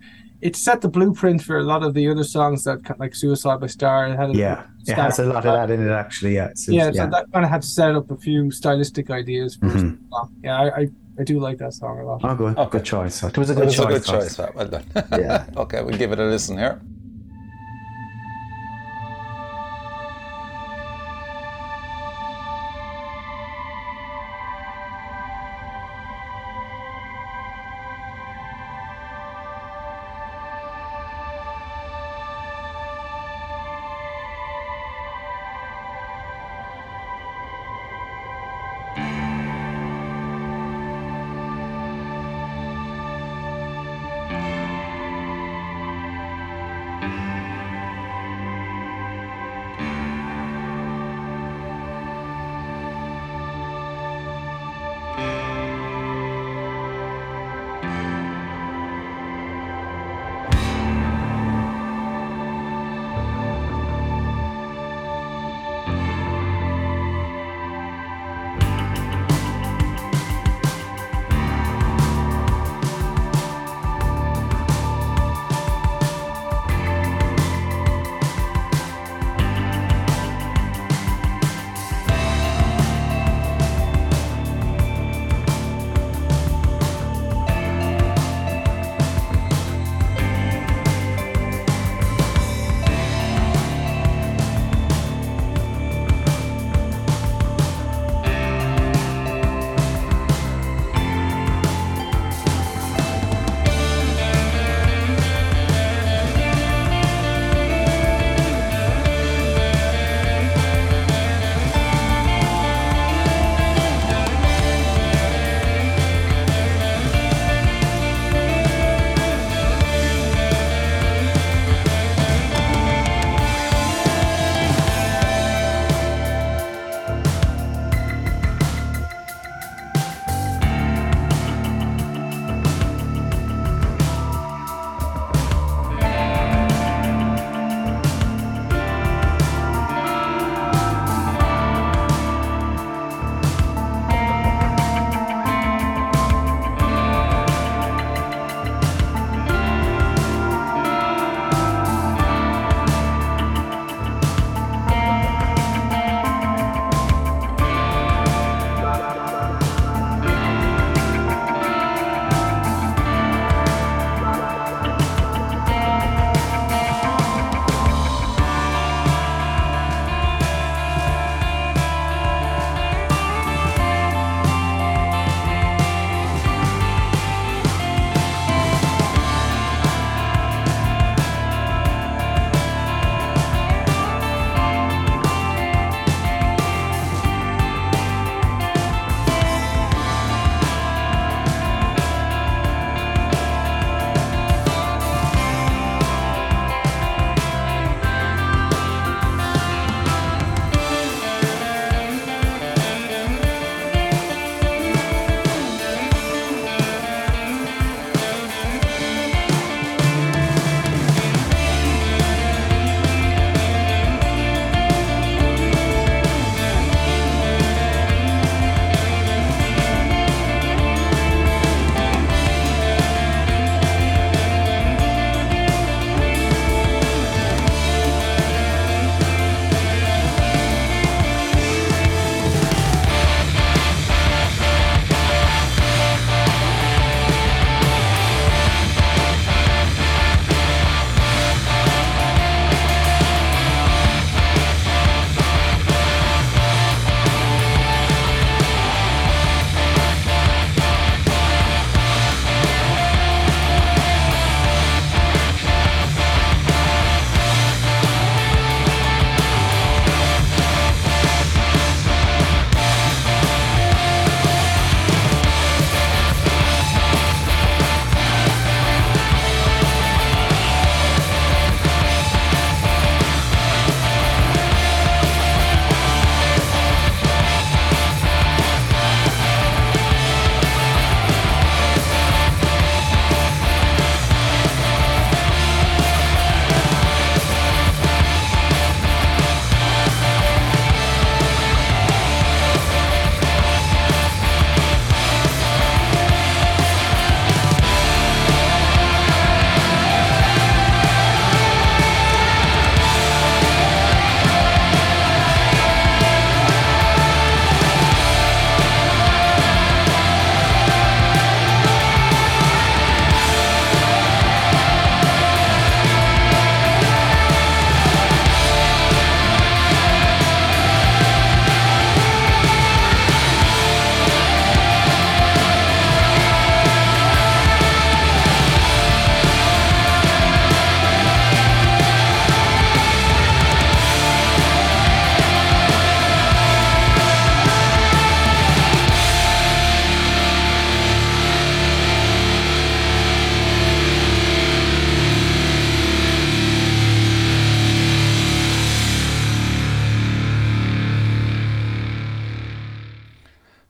It set the blueprint for a lot of the other songs that, like "Suicide by Star." It had a, Yeah, it has a lot of that in it actually. Yeah, it's, yeah, yeah. so that kind of had set up a few stylistic ideas for Mhm. Yeah, I, I, I do like that song a lot. Oh, good, Okay. good choice. It was a It good was a choice. good choice, Well done. Yeah. okay, we'll give it a listen here.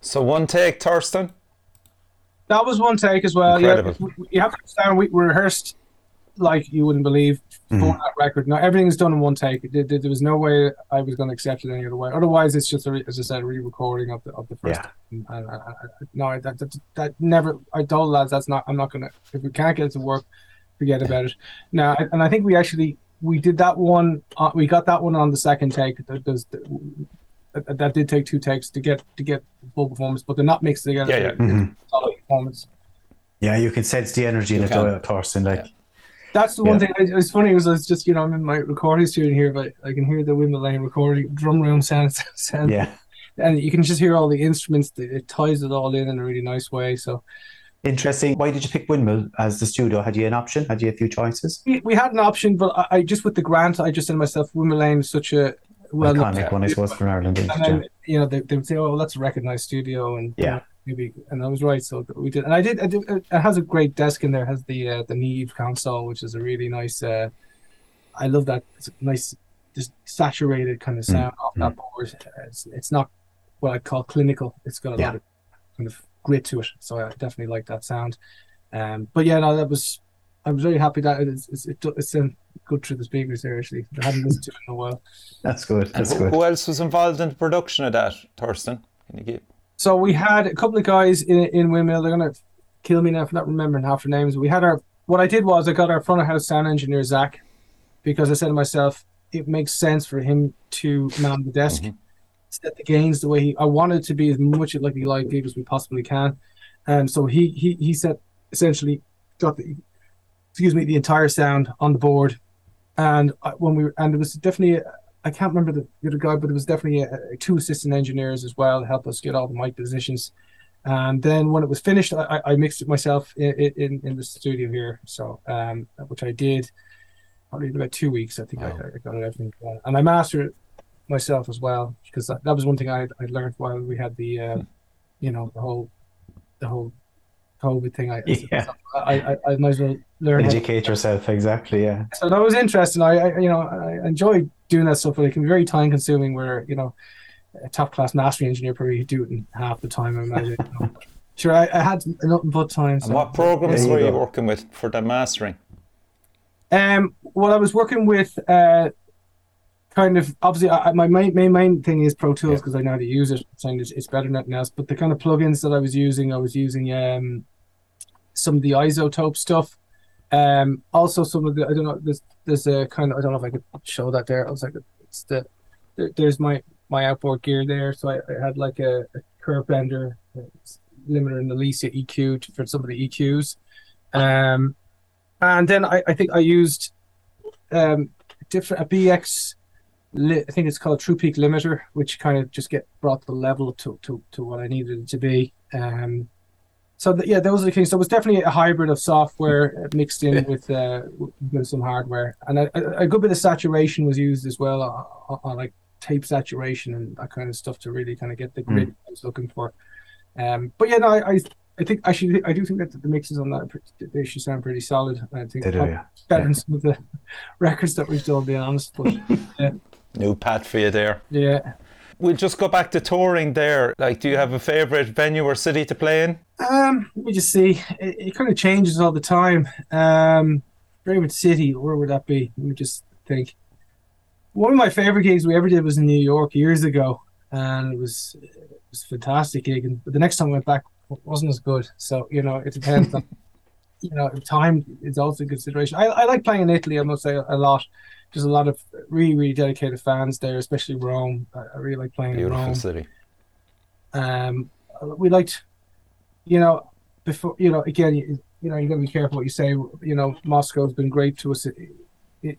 So one take, Torsten. That was one take as well. Incredible. Yeah, you have to understand we rehearsed like you wouldn't believe for Mhm. that record. No, everything's done in one take. There, there- there was no way I was going to accept it any other way. Otherwise, it's just a, as I said, a re-recording of the of the first. Yeah. And, and, and- and- no, that, that that never. I told lads that's not. I'm not gonna. If we can't get it to work, forget about it. Now, and I think we actually we did that one. Uh, we got that one on the second take. That, does- that, that did take two takes to get to get full performance, but they're not mixed together. Yeah, yeah. It's a solid performance. Yeah, you can sense the energy in You it, can. though, Torsten. Like, That's the one Yeah. thing. It was funny. Was it's just you know I'm in my recording studio here, but I can hear the Windmill Lane recording drum room sound, sound yeah. and you can just hear all the instruments. It ties it all in in a really nice way. So Interesting. Why did you pick Windmill as the studio? Had you an option? Had you a few choices? we, we had an option, but I, I just with the grant, I just said to myself, Windmill Lane is such a well Iconic one, I suppose, from Ireland. And then you know they, they would say, "Oh, that's a recognized studio," and you Yeah. know, maybe. And I was right, so we did. And I did. I did it has a great desk in there. It has the uh, the Neve console, which is a really nice. Uh, I love that. It's a nice, just saturated kind of sound off that board. It's, it's not what I call clinical. It's got a Yeah. lot of kind of grit to it. So I definitely like that sound. Um, but yeah, no, that was. I was very happy that it's it's, it, it's um, good through the speakers there. Actually, I hadn't listened to it in a while. That's good. That's who, good. who else was involved in the production of that, Torsten? Can you give? So we had a couple of guys in in Windmill. They're gonna kill me now for not remembering half their names. We had our. What I did was I got our front of house sound engineer Zach, because I said to myself, it makes sense for him to man the desk, Mhm. set the gains the way he. I wanted to be as much like the live gig as we possibly can, and so he he he set essentially got the excuse me the entire sound on the board, and I, when we and it was definitely. I can't remember the, the other guy, but it was definitely uh two assistant engineers as well to help us get all the mic positions. And then when it was finished, I, I- I mixed it myself in, in, in the studio here. So, um, which I did probably in about two weeks. I think I, Wow. I got it everything done. And I mastered it myself as well because that, that was one thing I I learned while we had the, uh, you know, the whole, the whole COVID thing. I Yeah. I, I, I might as well learn. Educate yourself, exactly. Yeah. so that was interesting. I, I you know I enjoy doing that stuff, but it can be very time consuming. Where you know a top class mastering engineer probably could do it in half the time. I imagine. you know. Sure, I, I had nothing but time. And So. what programs There you were you go. working with for the mastering? Um, well, I was working with uh, kind of obviously I, I- my main, main main thing is Pro Tools Yeah. because I know how to use it. And it's, it's better than anything else. But the kind of plugins that I was using, I was using um some of the iZotope stuff. Um, also some of the I don't know. There's there's a kind of I don't know if I could show that there. I was like, it's the there, there's my my outboard gear there. So I, I had like a, a curve bender, limiter, and Elysia EQ for some of the EQs. Um, and then I, I think I used um different a BX I think it's called True Peak Limiter, which kind of just get brought the level to, to, to what I needed it to be. Um, so th- yeah, those are the things. So it was definitely a hybrid of software mixed in with uh, with some hardware, and a, a- good bit of saturation was used as well on, on like tape saturation and that kind of stuff to really kind of get the grid I was looking for. Um, but yeah, no, I, I I think actually I do think that the mixes on that they should sound pretty solid. I think They do, yeah. better than some of the records that we've done, to be honest. But New pad for you there. yeah. We'll just go back to touring there. Like, do you have a favourite venue or city to play in? Um, let me just see. It, it kind of changes all the time. Um, Raymond City, where would that be? Let me just think. One of my favorite gigs we ever did was in New York years ago, and it was it was a fantastic gig. And but the next time I went back, wasn't as good. So you know, it depends on you know time is also a consideration. I, I like playing in Italy. I must say a lot. There's a lot of really really dedicated fans there, especially Rome. I, I really like playing in Beautiful Rome city. um, we liked, you know, before you know, again, you, you know, you got to be careful what you say. You know, Moscow's been great to us in,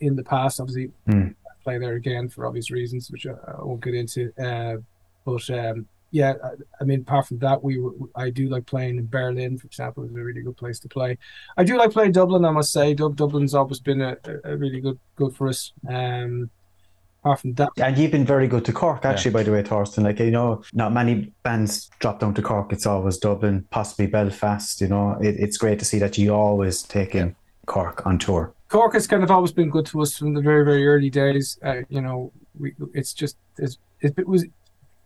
in the past. Obviously. I play there again for obvious reasons, which I, I won't get into. Uh, but um, yeah, I, I mean, apart from that, we were, I do like playing in Berlin, for example. It's a really good place to play. I do like playing Dublin. I must say, Dub, Dublin's always been a, a a really good good for us. Um, apart from that, And you've been very good to Cork, actually, by the way, Torsten. Like, you know, not many bands drop down to Cork. It's always Dublin, possibly Belfast. You know, it, it's great to see that you always taking Cork on tour. Cork has kind of always been good to us from the very very early days. Uh, you know, we it's just it's, it was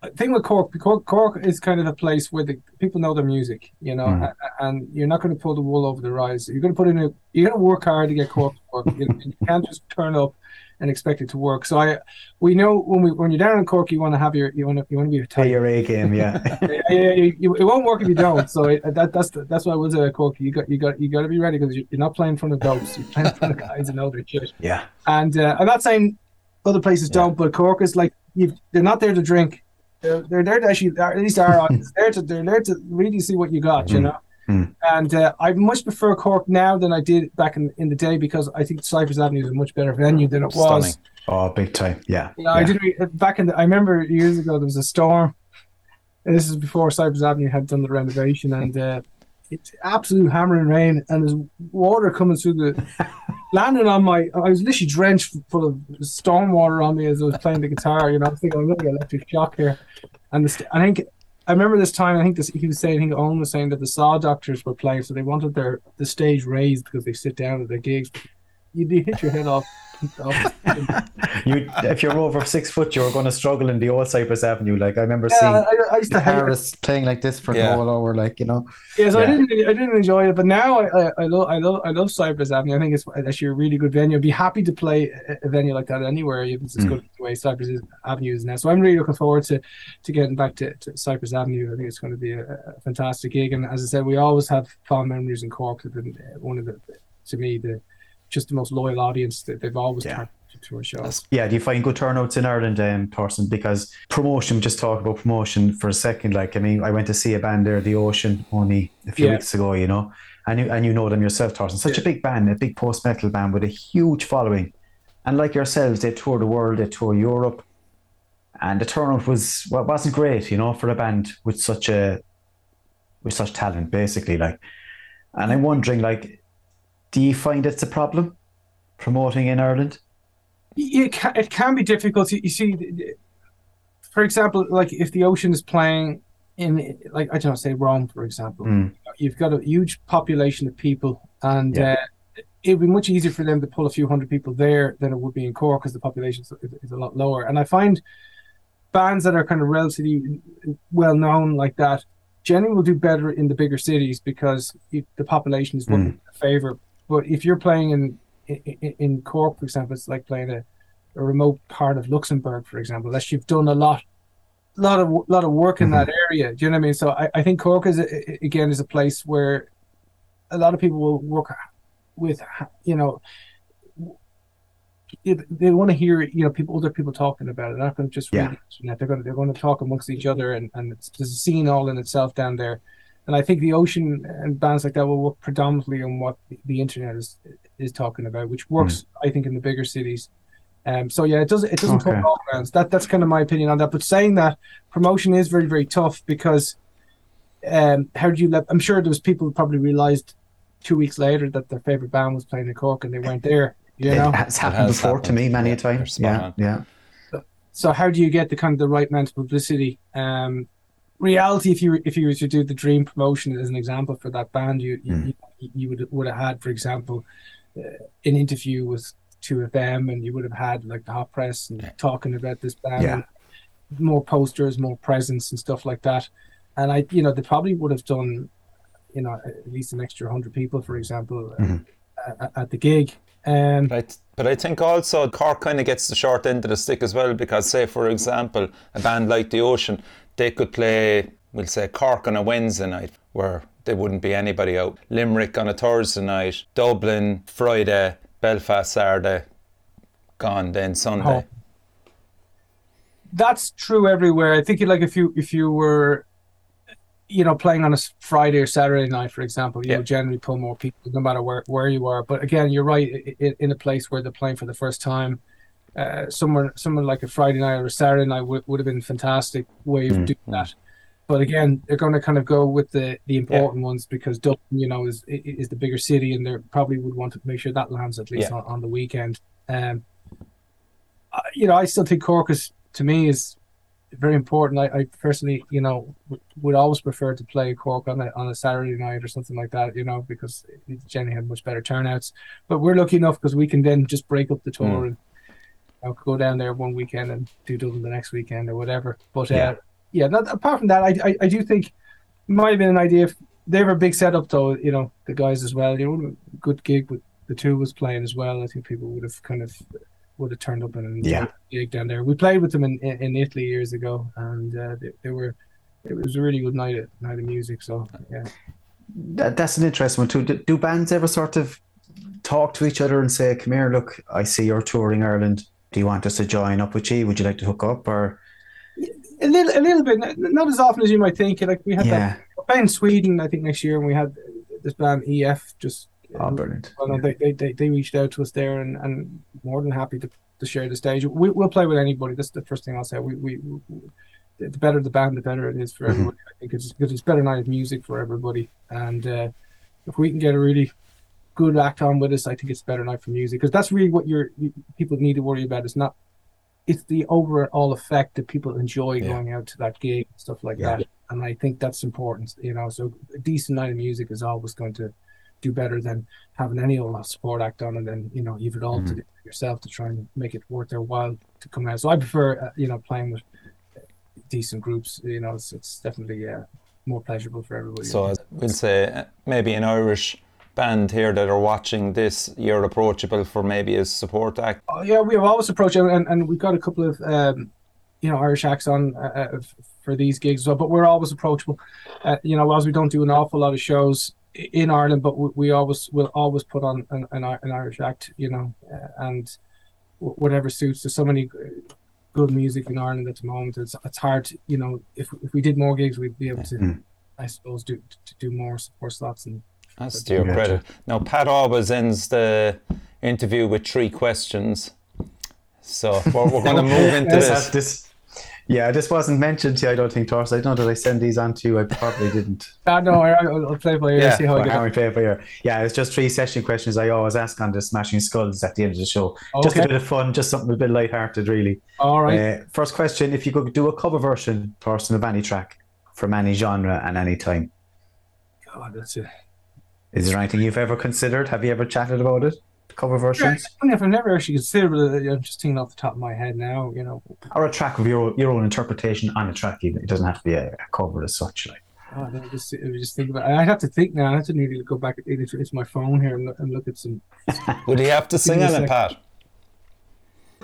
I think with Cork, Cork, Cork is kind of a place where the people know their music, you know, Mm. a- and you're not going to pull the wool over their eyes. You're going to put in a, you're going to work hard to get Cork to work. you, you can't just turn up and expect it to work. So I, we know when we when you're down in Cork, you want to have your, you want to, you want to be Play tight. your A game, yeah. Yeah, yeah, you, you, it won't work if you don't. So it, that that's the, that's why I was at Cork. You got you got you got to be ready because you're not playing in front of goats. You're playing in front of guys and their shit. yeah. And uh, I'm not saying other places don't, but Cork is like they're not there to drink. They're, they're there to actually, at least our audience, there to they're there to really see what you got, you Mm. know. Mm. And uh, I much prefer Cork now than I did back in, in the day because I think Cyprus Avenue is a much better venue than it was. Oh, big time. Yeah. You know, I didn't re- back in the, I remember years ago there was a storm. And this is before Cyprus Avenue had done the renovation, and uh, it's absolute hammering rain, and there's water coming through the landing on my. I was literally drenched full of storm water on me as I was playing the guitar. You know, I was thinking I'm going to get electric shock here, and the, I think. I remember this time. I think this, he was saying. I think Owen was saying that the saw doctors were playing, so they wanted their the stage raised because they sit down at their gigs. You'd hit your head off. Off You, if you're over six foot, you're going to struggle in the old Cyprus Avenue. Like I remember yeah, seeing I, I used to hate it. Harris playing like this for Yeah. the whole hour, like you know. Yeah, so I didn't I didn't enjoy it, but now I I, I love I love I love Cyprus Avenue. I think it's actually a really good venue. I'd be happy to play a, a venue like that anywhere. It's as Mm. good the way Cyprus Avenue is now. So I'm really looking forward to to getting back to, to Cyprus Avenue. I think it's going to be a, a fantastic gig. And as I said, we always have fond memories in Cork. Have been uh, one of the to me the just the most loyal audience that they've always Yeah. to, our shows. That's- Yeah, do you find good turnouts in Ireland, um, Torsten? Because promotion, just talk about promotion for a second. Like, I mean, I went to see a band there, The Ocean, only a few Yeah. weeks ago, you know, and you, and you know them yourself, Torsten. Such a big band, a big post metal band with a huge following. And like yourselves, they tour the world, they tour Europe. And the turnout was well, wasn't great, you know, for a band with such a with such talent, basically. Like, and I'm wondering, like, do you find it's a problem promoting in Ireland? it can, it can be difficult. You see, for example, like if the ocean is playing in, like I don't know, say Rome, for example, Mm. you've got a huge population of people, and Yeah. uh, it'd be much easier for them to pull a few hundred people there than it would be in Cork because the population is, is a lot lower. And I find bands that are kind of relatively well known like that generally will do better in the bigger cities because the population is what Mm. in favor. But if you're playing in, in in Cork, for example, it's like playing a, a remote part of Luxembourg, for example. Unless you've done a lot, lot of lot of work in mm-hmm. that area. Do you know what I mean? So I, I think Cork is a, again is a place where a lot of people will work with, you know. They want to hear, you know, people, other people talking about it. They're not going to just Yeah. the internet. They're going to, they're going to talk amongst each other, and, and it's, there's a scene all in itself down there. And I think the ocean and bands like that will work predominantly on what the, the internet is is talking about, which works, I think, in the bigger cities. Um, so yeah, it doesn't it doesn't Okay. cover all grounds. That that's kind of my opinion on that. But saying that promotion is very very tough because um, how do you let? I'm sure there was people who probably realized two weeks later that their favorite band was playing in Cork and they weren't there. You know, It has happened has before to me many Yeah, a time. you're Yeah, on. yeah. so how do you get the kind of the right amount of publicity? Um, reality, if you were- if you were to do the dream promotion as an example for that band, you you, you, you would would have had, for example, uh, an interview with two of them, and you would have had like the hot press and talking about this band, Yeah. more posters, more presence, and stuff like that. And I, you know, they probably would have done, you know, at least an extra hundred people, for example, uh, Mhm. at, at the gig. Um, But I, th- but I think also Cork kind of gets the short end of the stick as well because, say, for example, a band like The Ocean, they could play, we'll say, Cork on a Wednesday night where there wouldn't be anybody out. Limerick on a Thursday night, Dublin Friday, Belfast Saturday, gone then Sunday. Oh. that's true everywhere. I think like if you if you were, you know, playing on a Friday or Saturday night, for example, you Yeah. would generally pull more people, no matter where where you are. But again, you're right. In a place where they're playing for the first time, uh, somewhere somewhere like a Friday night or a Saturday night would, would have been a fantastic way of Mm. doing that. But again, they're going to kind of go with the the important ones because Dublin, you know, is is the bigger city, and they probably would want to make sure that lands at least Yeah. on, on the weekend. Um, you know, I still think Cork is to me is very important. I, I personally, you know, would, would always prefer to play Cork on a on a Saturday night or something like that, you know, because it generally had much better turnouts. But we're lucky enough because we can then just break up the tour Mm. and know, go down there one weekend and do Dublin the next weekend or whatever. But uh, Yeah. yeah. Not, apart from that, I, I I do think it might have been an idea. If, they were a big setup though. You know the guys as well. You know, good gig with the two was playing as well. I think people would have kind of would have turned up and Yeah. gig down there. We played with them in, in, in Italy years ago, and uh, they, they were. It was a really good night of night of music. So yeah. That, that's an interesting one too. Do, do bands ever sort of talk to each other and say, "Come here, look, I see you're touring Ireland. Do you want us to join up with you? Would you like to hook up?" Or A little, a little bit, not- as often as you might think. Like we had that yeah, we're playing Sweden, I think next year, and we had this band EF just. oh, brilliant. Well, no, they, they, they, reached out to us there, and, and more than happy to, to share the stage. We, we'll play with anybody. That's the first thing I'll say. We, we, we the better the band, the better it is for Mhm. everybody. I think it's because it's better night of music for everybody, and uh, if we can get a really good act on with us, I think it's a better night for music because that's really what you're you, people need to worry about. It's not. It's the overall effect that people enjoy Yeah. going out to that gig, and stuff like Yeah. that, and I think that's important. You know, so a decent night of music is always going to do better than having any old support act on, and then you know you've it all to do yourself to try and make it worth their while to come out. So I prefer uh, you know playing with decent groups. You know, it's, it's definitely uh, more pleasurable for everybody. So as we'll say uh, maybe an Irish band here that are watching this, you're approachable for maybe a support act. Oh, yeah, we have always approached it, and, and we've got a couple of um, you know Irish acts on uh, uh, for these gigs as well. But we're always approachable. Uh, you know, as we don't do an awful lot of shows in Ireland, but we, we always will always put on an, an, an Irish act. You know, uh, and wh- whatever suits. There's so many good music in Ireland at the moment. It's it's hard. To, you know, if if we did more gigs, we'd be able to, Mm. I suppose, do to do more support slots and. That's to your Gotcha. credit. Now, Pat always ends the interview with three questions. So we're, we're going to move into This, this. this, yeah, this wasn't mentioned to you, I don't think, Torres. I don't know did I send these on to you. I probably didn't. Ah, no, I, I'll I'll play by ear. Yeah, see how I how we play it by ear. Yeah, it's just three session questions I always ask on the Smashing Skulls at the end of the show. Just a bit of fun, just something a bit light-hearted, really. All right. Uh, first question: If you could do a cover version, Torsten, of any track from any genre and any time, God, that's it. Is there anything you've ever considered? Have you ever chatted about it? Cover versions, it's funny, I've never actually considered it. Uh, I'm just thinking off the top of my head now. You know, or a track of your your own interpretation on a track? Even it doesn't have to be a, a cover as such. Like oh, let me just let me just think about. It. I have to think now. I have to nearly go back. It's, it's my phone here and look, and look at some. Would he have to sing me a on it, sec. Pat?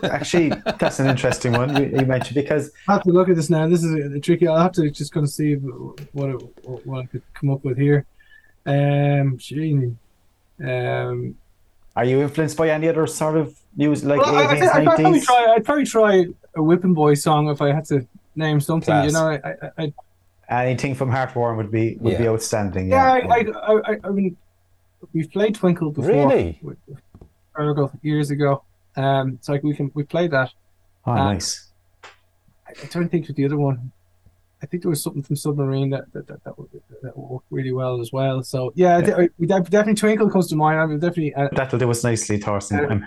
actually, that's an interesting one you, you mentioned because I have to look at this now. This is a, a tricky. I'll have to just kind of see what it, what I could come up with here. Um, gee, um, are you influenced by any other sort of music like well, I, I eighties, think I'd probably try. I'd probably try a Whipping Boy song if I had to name something. Class. You know, I, I, I Anything from Heartworm would be would be outstanding. Yeah, Yeah, I, I, I, I mean, we've played Twinkle before. Really? With with Ergo years ago. Um, so like we can we played that. oh, uh, nice. I, I don't think of the other one. I think there was something from Submarine that that that, that, that worked really well as well. So yeah, Yeah. de- definitely Twinkle comes to mind. I mean, definitely. Uh, That'll do us nicely, Torsten. Yeah. I'm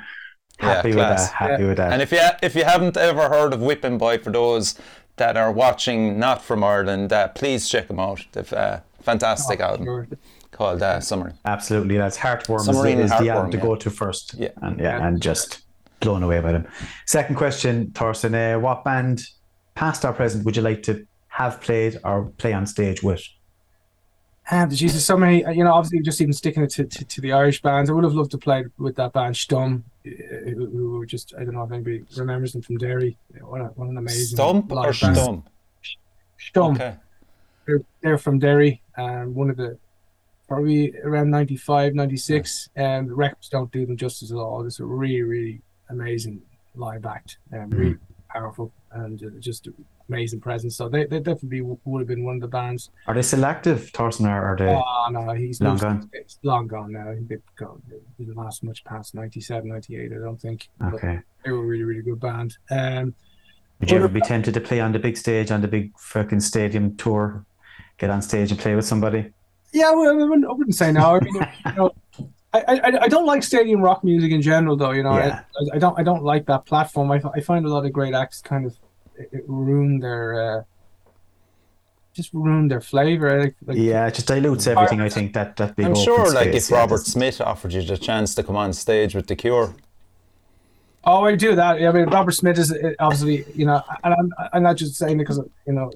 happy with that. Happy with that. And if you if you haven't ever heard of Whipping Boy, for those that are watching not from Ireland, uh, please check them out. They've uh, fantastic album sure. called uh, Summer. Absolutely, that's Heartworm is, the, Submarine is the Heartworm, album to yeah. go to first. Yeah. and yeah, Yeah. and just blown away by them. Second question, Torsten, uh, what band, past or present, would you like to have played or play on stage with? Um, Jesus, so many. uh, You know, obviously, just even sticking it to, to, to the Irish bands. I would have loved to play with that band Stum, uh, who, who were just I don't know if anybody remembers them from Derry. What, a, what an amazing Stump or live band. Stum? Stum. Okay. They're, they're from Derry, and one of the probably around 95, 96. And the records don't do them justice at all. It's a really, really amazing live act, and really powerful, and uh, just amazing presence. So they, they definitely w- would have been one of the bands. Are they selective, Torsten, or are they? Oh no, he's Long gone? It's long gone now. I think they've gone. Didn't last much past 97, 98, I don't think. But okay. they were a really, really good band. Um, Would you ever be tempted to play on the big stage, on the big fucking stadium tour? Get on stage and play with somebody? yeah, well, I wouldn't, I wouldn't say no. I mean, you know, I, I, I don't like stadium rock music in general, though. You know, Yeah. I, I don't I don't like that platform. I, I find a lot of great acts kind of it, it ruin their uh, just ruin their flavor. Like, like, Yeah, it just dilutes everything. I think that that big. I'm open sure, like, space, if yeah, Robert doesn't- Smith offered you the chance to come on stage with The Cure, Oh, I do that. I mean, Robert Smith is uh, obviously, you know, and I'm, I'm not just saying it because you know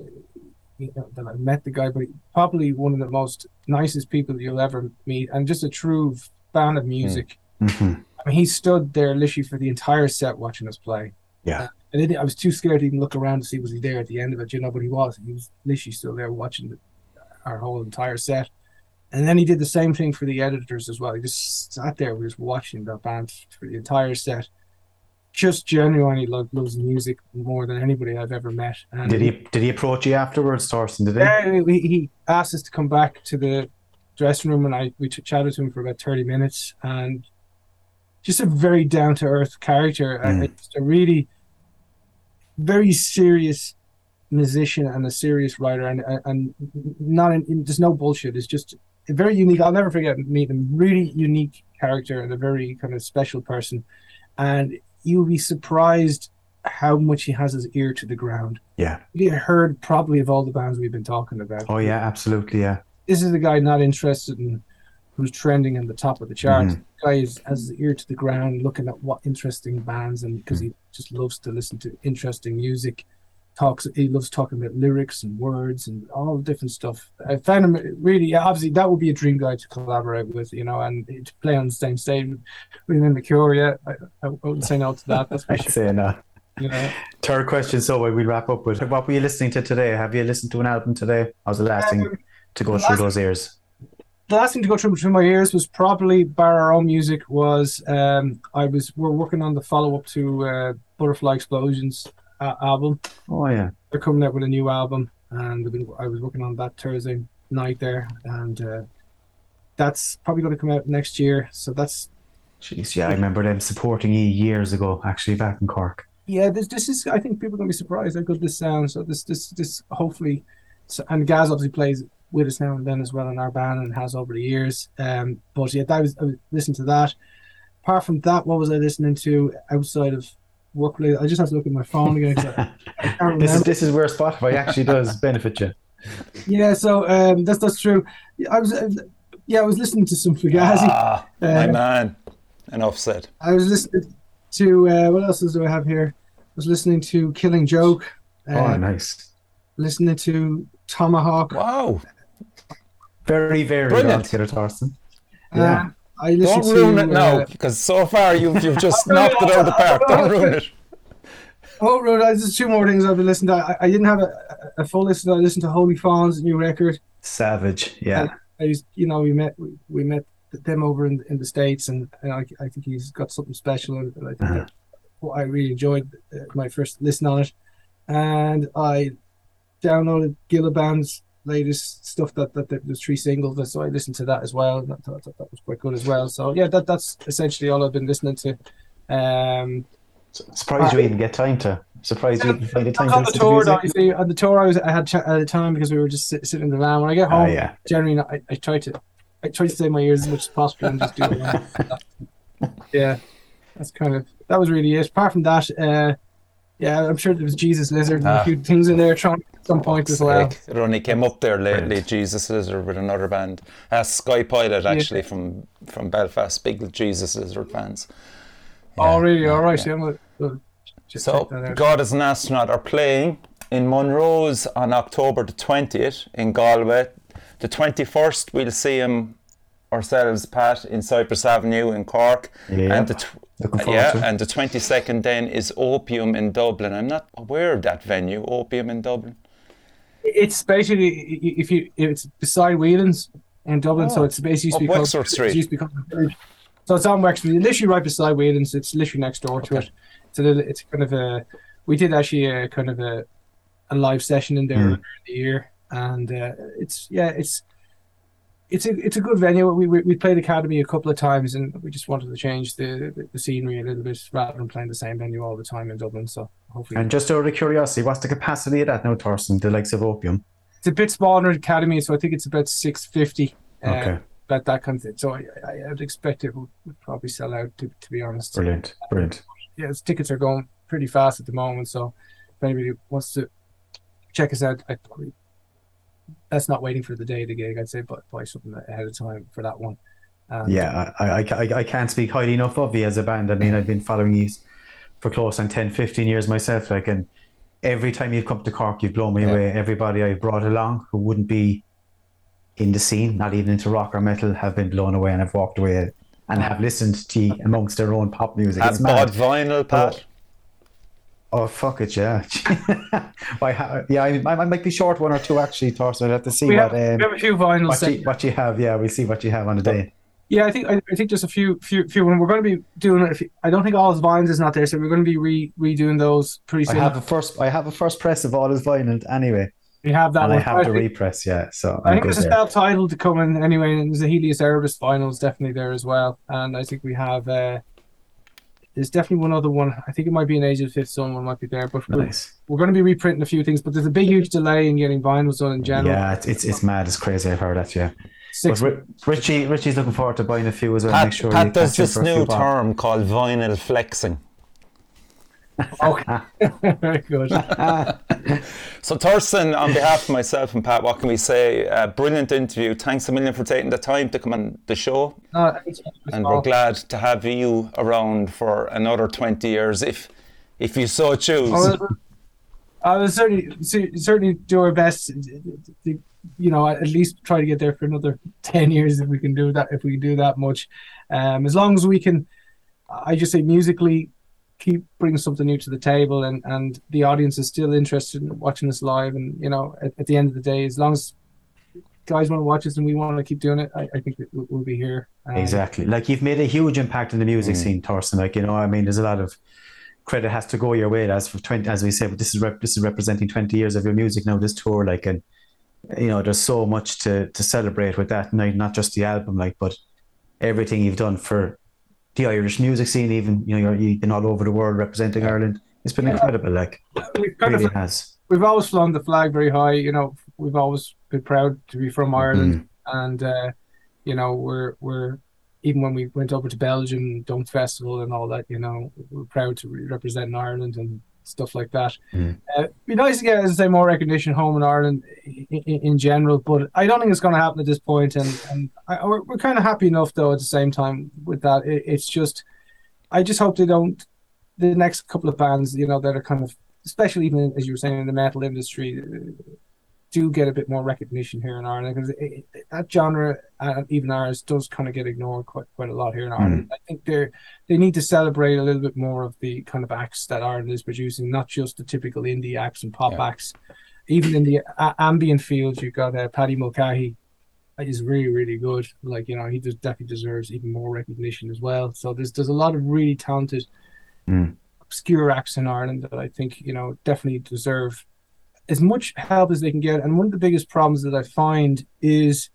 you know, that I met the guy, but he, probably one of the most nicest people you'll ever meet, and just a true fan of music. hmm I mean, he stood there literally for the entire set watching us play. Yeah. And it, I was too scared to even look around to see was he there at the end of it, you know. But he was. He was literally still there watching the, our whole entire set. And then he did the same thing for the editors as well. He just sat there, we was watching that band for the entire set. Just genuinely lo- loves music more than anybody I've ever met. And Did he did he approach you afterwards, Torsten? Did he? yeah, he, he asked us to come back to the dressing room, and I we ch- chatted to him for about thirty minutes, and just a very down to earth character, and Mm. just a really very serious musician and a serious writer, and and not in, there's no bullshit. It's just a very unique. I'll never forget meeting him. Really unique character and a very kind of special person, and you'll be surprised how much he has his ear to the ground Yeah. you heard probably of all the bands we've been talking about. Oh yeah, absolutely. Yeah. This is the guy not interested in who's trending in the top of the charts. Mhm. The guy is, has his ear to the ground, looking at what interesting bands, and because he just loves to listen to interesting music. Talks. He loves talking about lyrics and words and all the different stuff. I found him really. Obviously, that would be a dream guy to collaborate with, you know, and to play on the same stage with, him in the Cure. Yeah, I, I wouldn't say no to that. That's for I'd sure. say no. You know. Third question. So we'll wrap up with what were you listening to today? Have you listened to an album today? How's the last thing Um, to go the through last- those ears? the last thing to go through through my ears was probably bar our own music was um I was we're working on the follow up to uh, Butterfly Explosions uh, album. Oh yeah. They're coming out with a new album, and been, I was working on that Thursday night there, and uh, that's probably going to come out next year. So that's Jeez, yeah, I remember them supporting you years ago, actually back in Cork. yeah. This this is I think people are going to be surprised how good this sounds. So this this this hopefully, and Gaz obviously plays with us now and then as well in our band and has over the years. Um, but yeah, that was I was listening to that. Apart from that, what was I listening to outside of work? related? I just have to look at my phone again. I, I This is this is where Spotify actually does benefit you. Yeah, so um, that's that's true. I was uh, yeah, I was listening to some Fugazi. Ah, my Uh, man. an offset. I was listening to uh, what else do I have here? I was listening to Killing Joke. Uh, Oh, nice. Listening to Tomahawk. Wow. Very, very Brilliant. altogether, Torsten. Uh, Yeah. I listened Don't ruin to, it now, uh, because so far you've, you've just knocked it out of the park. Don't ruin it. oh, right, there's two more things I've been listening to. I, I didn't have a, a full listen. I listened to Holy Fawn's new record. Savage. Yeah. I just, you know, we met we, we met them over in, in the states, and, and I, I think he's got something special, and I think Uh-huh. that what I really enjoyed uh, my first listen on it, and I downloaded Gilla Band's latest stuff that that there's three singles, so I listened to that as well, and I thought that, that was quite good as well. So yeah, that that's essentially all I've been listening to. Um, Surprised you even get time to. Surprised you find the time to on the to tour, music. obviously, on the tour, I was I had ch- at the time because we were just sit, sitting in the van. When I get home, Ah, yeah. generally not, I, I try to I try to stay in my ears as much as possible and just do it. yeah, that's kind of that was really it. Apart from that, uh, yeah, I'm sure there was Jesus Lizard and Ah. a few things in there trying at some point as well. Sake. It only came up there lately, Brilliant. Jesus Lizard with another band. Uh, Sky Pilot, actually, from, from Belfast. Big Jesus Lizard fans. oh, really? yeah, All right, yeah. yeah. I'm gonna, uh, check So. God is an Astronaut are playing in Monroe's on October the 20th in Galway. The 21st, we'll see him ourselves, Pat, in Cyprus Avenue in Cork. Yeah. And the tw- yeah, and the 22nd then is Opium in Dublin. I'm not aware of that venue, Opium in Dublin. It's basically if you it's beside Whelan's in Dublin, so Oh, it's basically used to up be called, Wexford Street. it used to be called. So it's on Wexford, literally right beside Whelan's. It's literally next door to it. It's a little. It's kind of a. We did actually a kind of a, a live session in there Mm. earlier in the year, and uh, it's yeah, it's. It's a it's a good venue. We, we we played Academy a couple of times, and we just wanted to change the, the, the scenery a little bit rather than playing the same venue all the time in Dublin. So hopefully, And just out of curiosity, what's the capacity of that now, Torsten? The likes of Opium. it's a bit smaller than Academy, so I think it's about six fifty. Uh, okay. that that kind of thing. So I, I would expect it would, would probably sell out. To, to be honest, Brilliant. Brilliant. yeah, its tickets are going pretty fast at the moment. So if anybody wants to check us out, I'd probably that's not waiting for the day of the gig. I'd say, but buy something ahead of time for that one. Um, Yeah, I, I, I, I can't speak highly enough of you as a band. I mean, I've been following you for close on 10, 15 years myself. Like, and every time you've come to Cork, you've blown me Yeah. away. Everybody I've brought along who wouldn't be in the scene, not even into rock or metal, have been blown away and have walked away and have listened to you amongst their own pop music. Have It's bought mad. vinyl, Pat. Oh fuck it, yeah. I ha- yeah, I, I might be short one or two actually, Torsten. I'll have to see We what have, um, we have a few vinyls. what, you, what you have. Yeah, we'll see what you have on the day. Yeah, I think I, I think just a few few few. And we're going to be doing. I don't think all his vines is not there, so we're going to be re, redoing those pretty soon. I have a first. I have a first press of all his vinyl anyway, we have that and I one. have I the think, repress. Yeah, so I I'm think good there's a self-titled to come in anyway, and there's a Helios Erebus vinyl is definitely there as well. And I think we have. uh There's definitely one other one. I think it might be an Age of the Fifth Son one might be there, but we're, we're going to be reprinting a few things. But there's a big huge delay in getting vinyls done in general. Yeah, it's, it's it's mad. It's crazy. I've heard that. Yeah. But Six. Ri- Richie Richie's looking forward to buying a few as well. Pat, Make sure Pat you does this for a few new term called vinyl flexing. Okay. Very good. So, Torsten, on behalf of myself and Pat, what can we say? Uh, brilliant interview. Thanks a million for taking the time to come on the show. No, And we're glad to have you around for another 20 years if if you so choose. I will, I will certainly certainly do our best. To, you know, at least try to get there for another ten years if we can do that. If we can do that much, um, as long as we can, I just say musically, keep bringing something new to the table, and and the audience is still interested in watching us live. And you know, at, at the end of the day, as long as guys want to watch us and we want to keep doing it, I, I think we'll, we'll be here. Um, Exactly. Like you've made a huge impact in the music Mm. scene, Torsten. Like you know, I mean, there's a lot of credit has to go your way. As for twenty, as we said, but this is rep- this is representing twenty years of your music now. This tour, like, and you know, there's so much to to celebrate with that. Not not just the album, like, but everything you've done for the Irish music scene. Even you know, you're, you've been all over the world representing Ireland. It's been incredible. Like, We've kind really of has. we've always flown the flag very high. You know, we've always been proud to be from Ireland, Mm. and uh, you know, we're we're even when we went over to Belgium, Dome Festival and all that. You know, we're proud to re- represent Ireland and stuff like that. Mm. Uh, it'd be nice to get, as I say, more recognition home in Ireland in, in general, but I don't think it's going to happen at this point. And and I, we're, we're kind of happy enough though at the same time with that. It, it's just, I just hope they don't. The next couple of bands, you know, that are kind of especially even as you were saying in the metal industry, do get a bit more recognition here in Ireland because that genre, uh, even ours, does kind of get ignored quite quite a lot here in Ireland. I think they they need to celebrate a little bit more of the kind of acts that Ireland is producing, not just the typical indie acts and pop Yeah. acts. Even in the a- ambient field, you've got uh, Paddy Mulcahy. Is really really good. Like you know, he just definitely deserves even more recognition as well. So there's there's a lot of really talented Mm. obscure acts in Ireland that I think you know definitely deserve as much help as they can get. And one of the biggest problems that I find is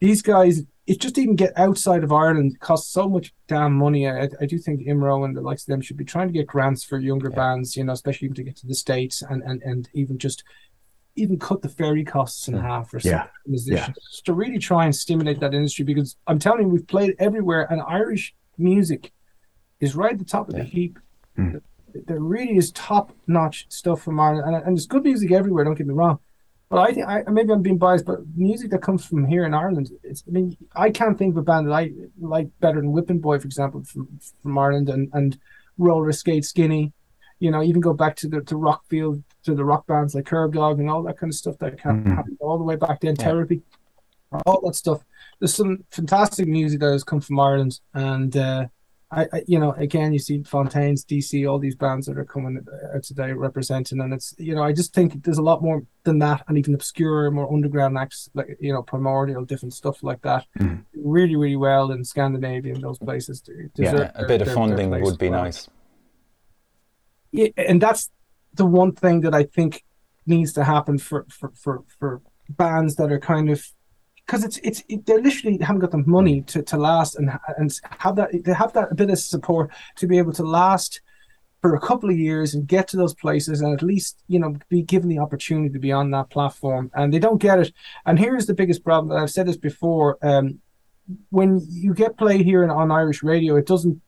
these guys. It just even get outside of Ireland costs so much damn money. I, I do think IMRO and the likes of them should be trying to get grants for younger Yeah. bands, you know, especially even to get to the states and and and even just even cut the ferry costs in Mm. half or Yeah. something musicians just to really try and stimulate that industry because I'm telling you we've played everywhere and Irish music is right at the top of the heap. Mm. There really is top notch stuff from Ireland and, and there's good music everywhere, don't get me wrong. But I think I maybe I'm being biased, but music that comes from here in Ireland, it's I mean, I can't think of a band that I like better than Whipping Boy, for example, from from Ireland and, and Roller Skate Skinny. You know, even go back to the to Rockfield to the rock bands like Kerbdog and all that kind of stuff that can Mhm. happen all the way back then, Yeah. Therapy, all that stuff. There's some fantastic music that has come from Ireland, and uh, I, I, you know, again, you see Fontaines, DC, all these bands that are coming out today representing, and it's, you know, I just think there's a lot more than that, and even obscure, more underground acts like, you know, primordial, different stuff like that, Mhm. really, really well in Scandinavia and those places. Yeah, a bit of their- their funding would be well. nice. Yeah, and that's the one thing that I think needs to happen for for for, for bands that are kind of because it's it's it, they literally haven't got the money to, to last and and have that they have that bit of support to be able to last for a couple of years and get to those places and at least you know be given the opportunity to be on that platform. And they don't get it. And here's the biggest problem and I've said this before um when you get play here on, on Irish radio it doesn't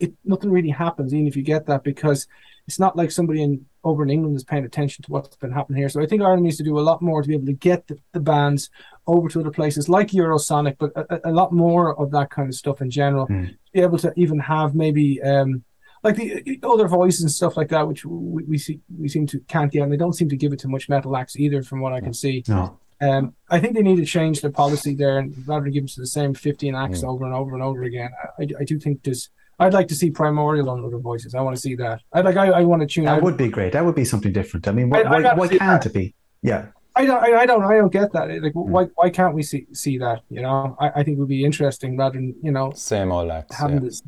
it nothing really happens even if you get that because it's not like somebody in over in England is paying attention to what's been happening here. So I think Ireland needs to do a lot more to be able to get the, the bands over to other places like Eurosonic, but a, a- lot more of that kind of stuff in general. Mm. To be able to even have maybe um, like the the other voices and stuff like that, which we, we see we seem to can't get, and they don't seem to give it to much metal acts either, from what I can see. No. Um, I think they need to change their policy there, and rather than give them to the same fifteen acts over and over and over again. I, I do think there's. I'd like to see primordial on other voices. I want to see that. I like. I, I want to tune. That out. would be great. That would be something different. I mean, why, I- why, why can't that. it be? Yeah. I don't. I, I don't. I don't get that. Like, why? Why can't we see see that? You know, I, I think it would be interesting rather than you know Same old acts. having Yeah. this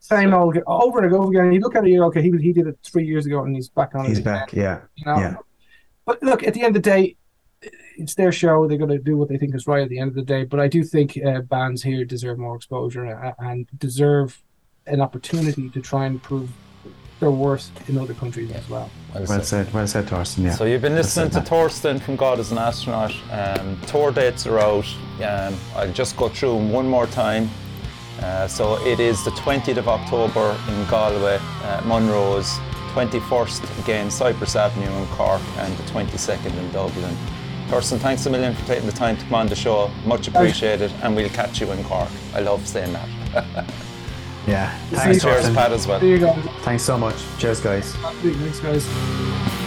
same old over and over again. You look at it, you're okay. He he did it three years ago, and he's back on. He's it again, back. Yeah. You know? Yeah. But look, at the end of the day, it's their show. They're going to do what they think is right at the end of the day. But I do think uh, bands here deserve more exposure a- and deserve an opportunity to try and prove their worth in other countries as well. Well Well said. said. Well said, Torsten. Yeah. So you've been listening to said that. Torsten from God is an Astronaut. Um, tour dates are out. Um, I'll just go through them one more time. Uh, so it is the 20th of October in Galway, uh, Monroe's, 21st again Cyprus Avenue in Cork, and the 22nd in Dublin. Torsten, thanks a million for taking the time to come on the show. Much appreciated, and we'll catch you in Cork. I love saying that. yeah. Thanks, you. Cheers, Pat, as well. There you go. Thanks so much. Cheers, guys. Thanks, guys.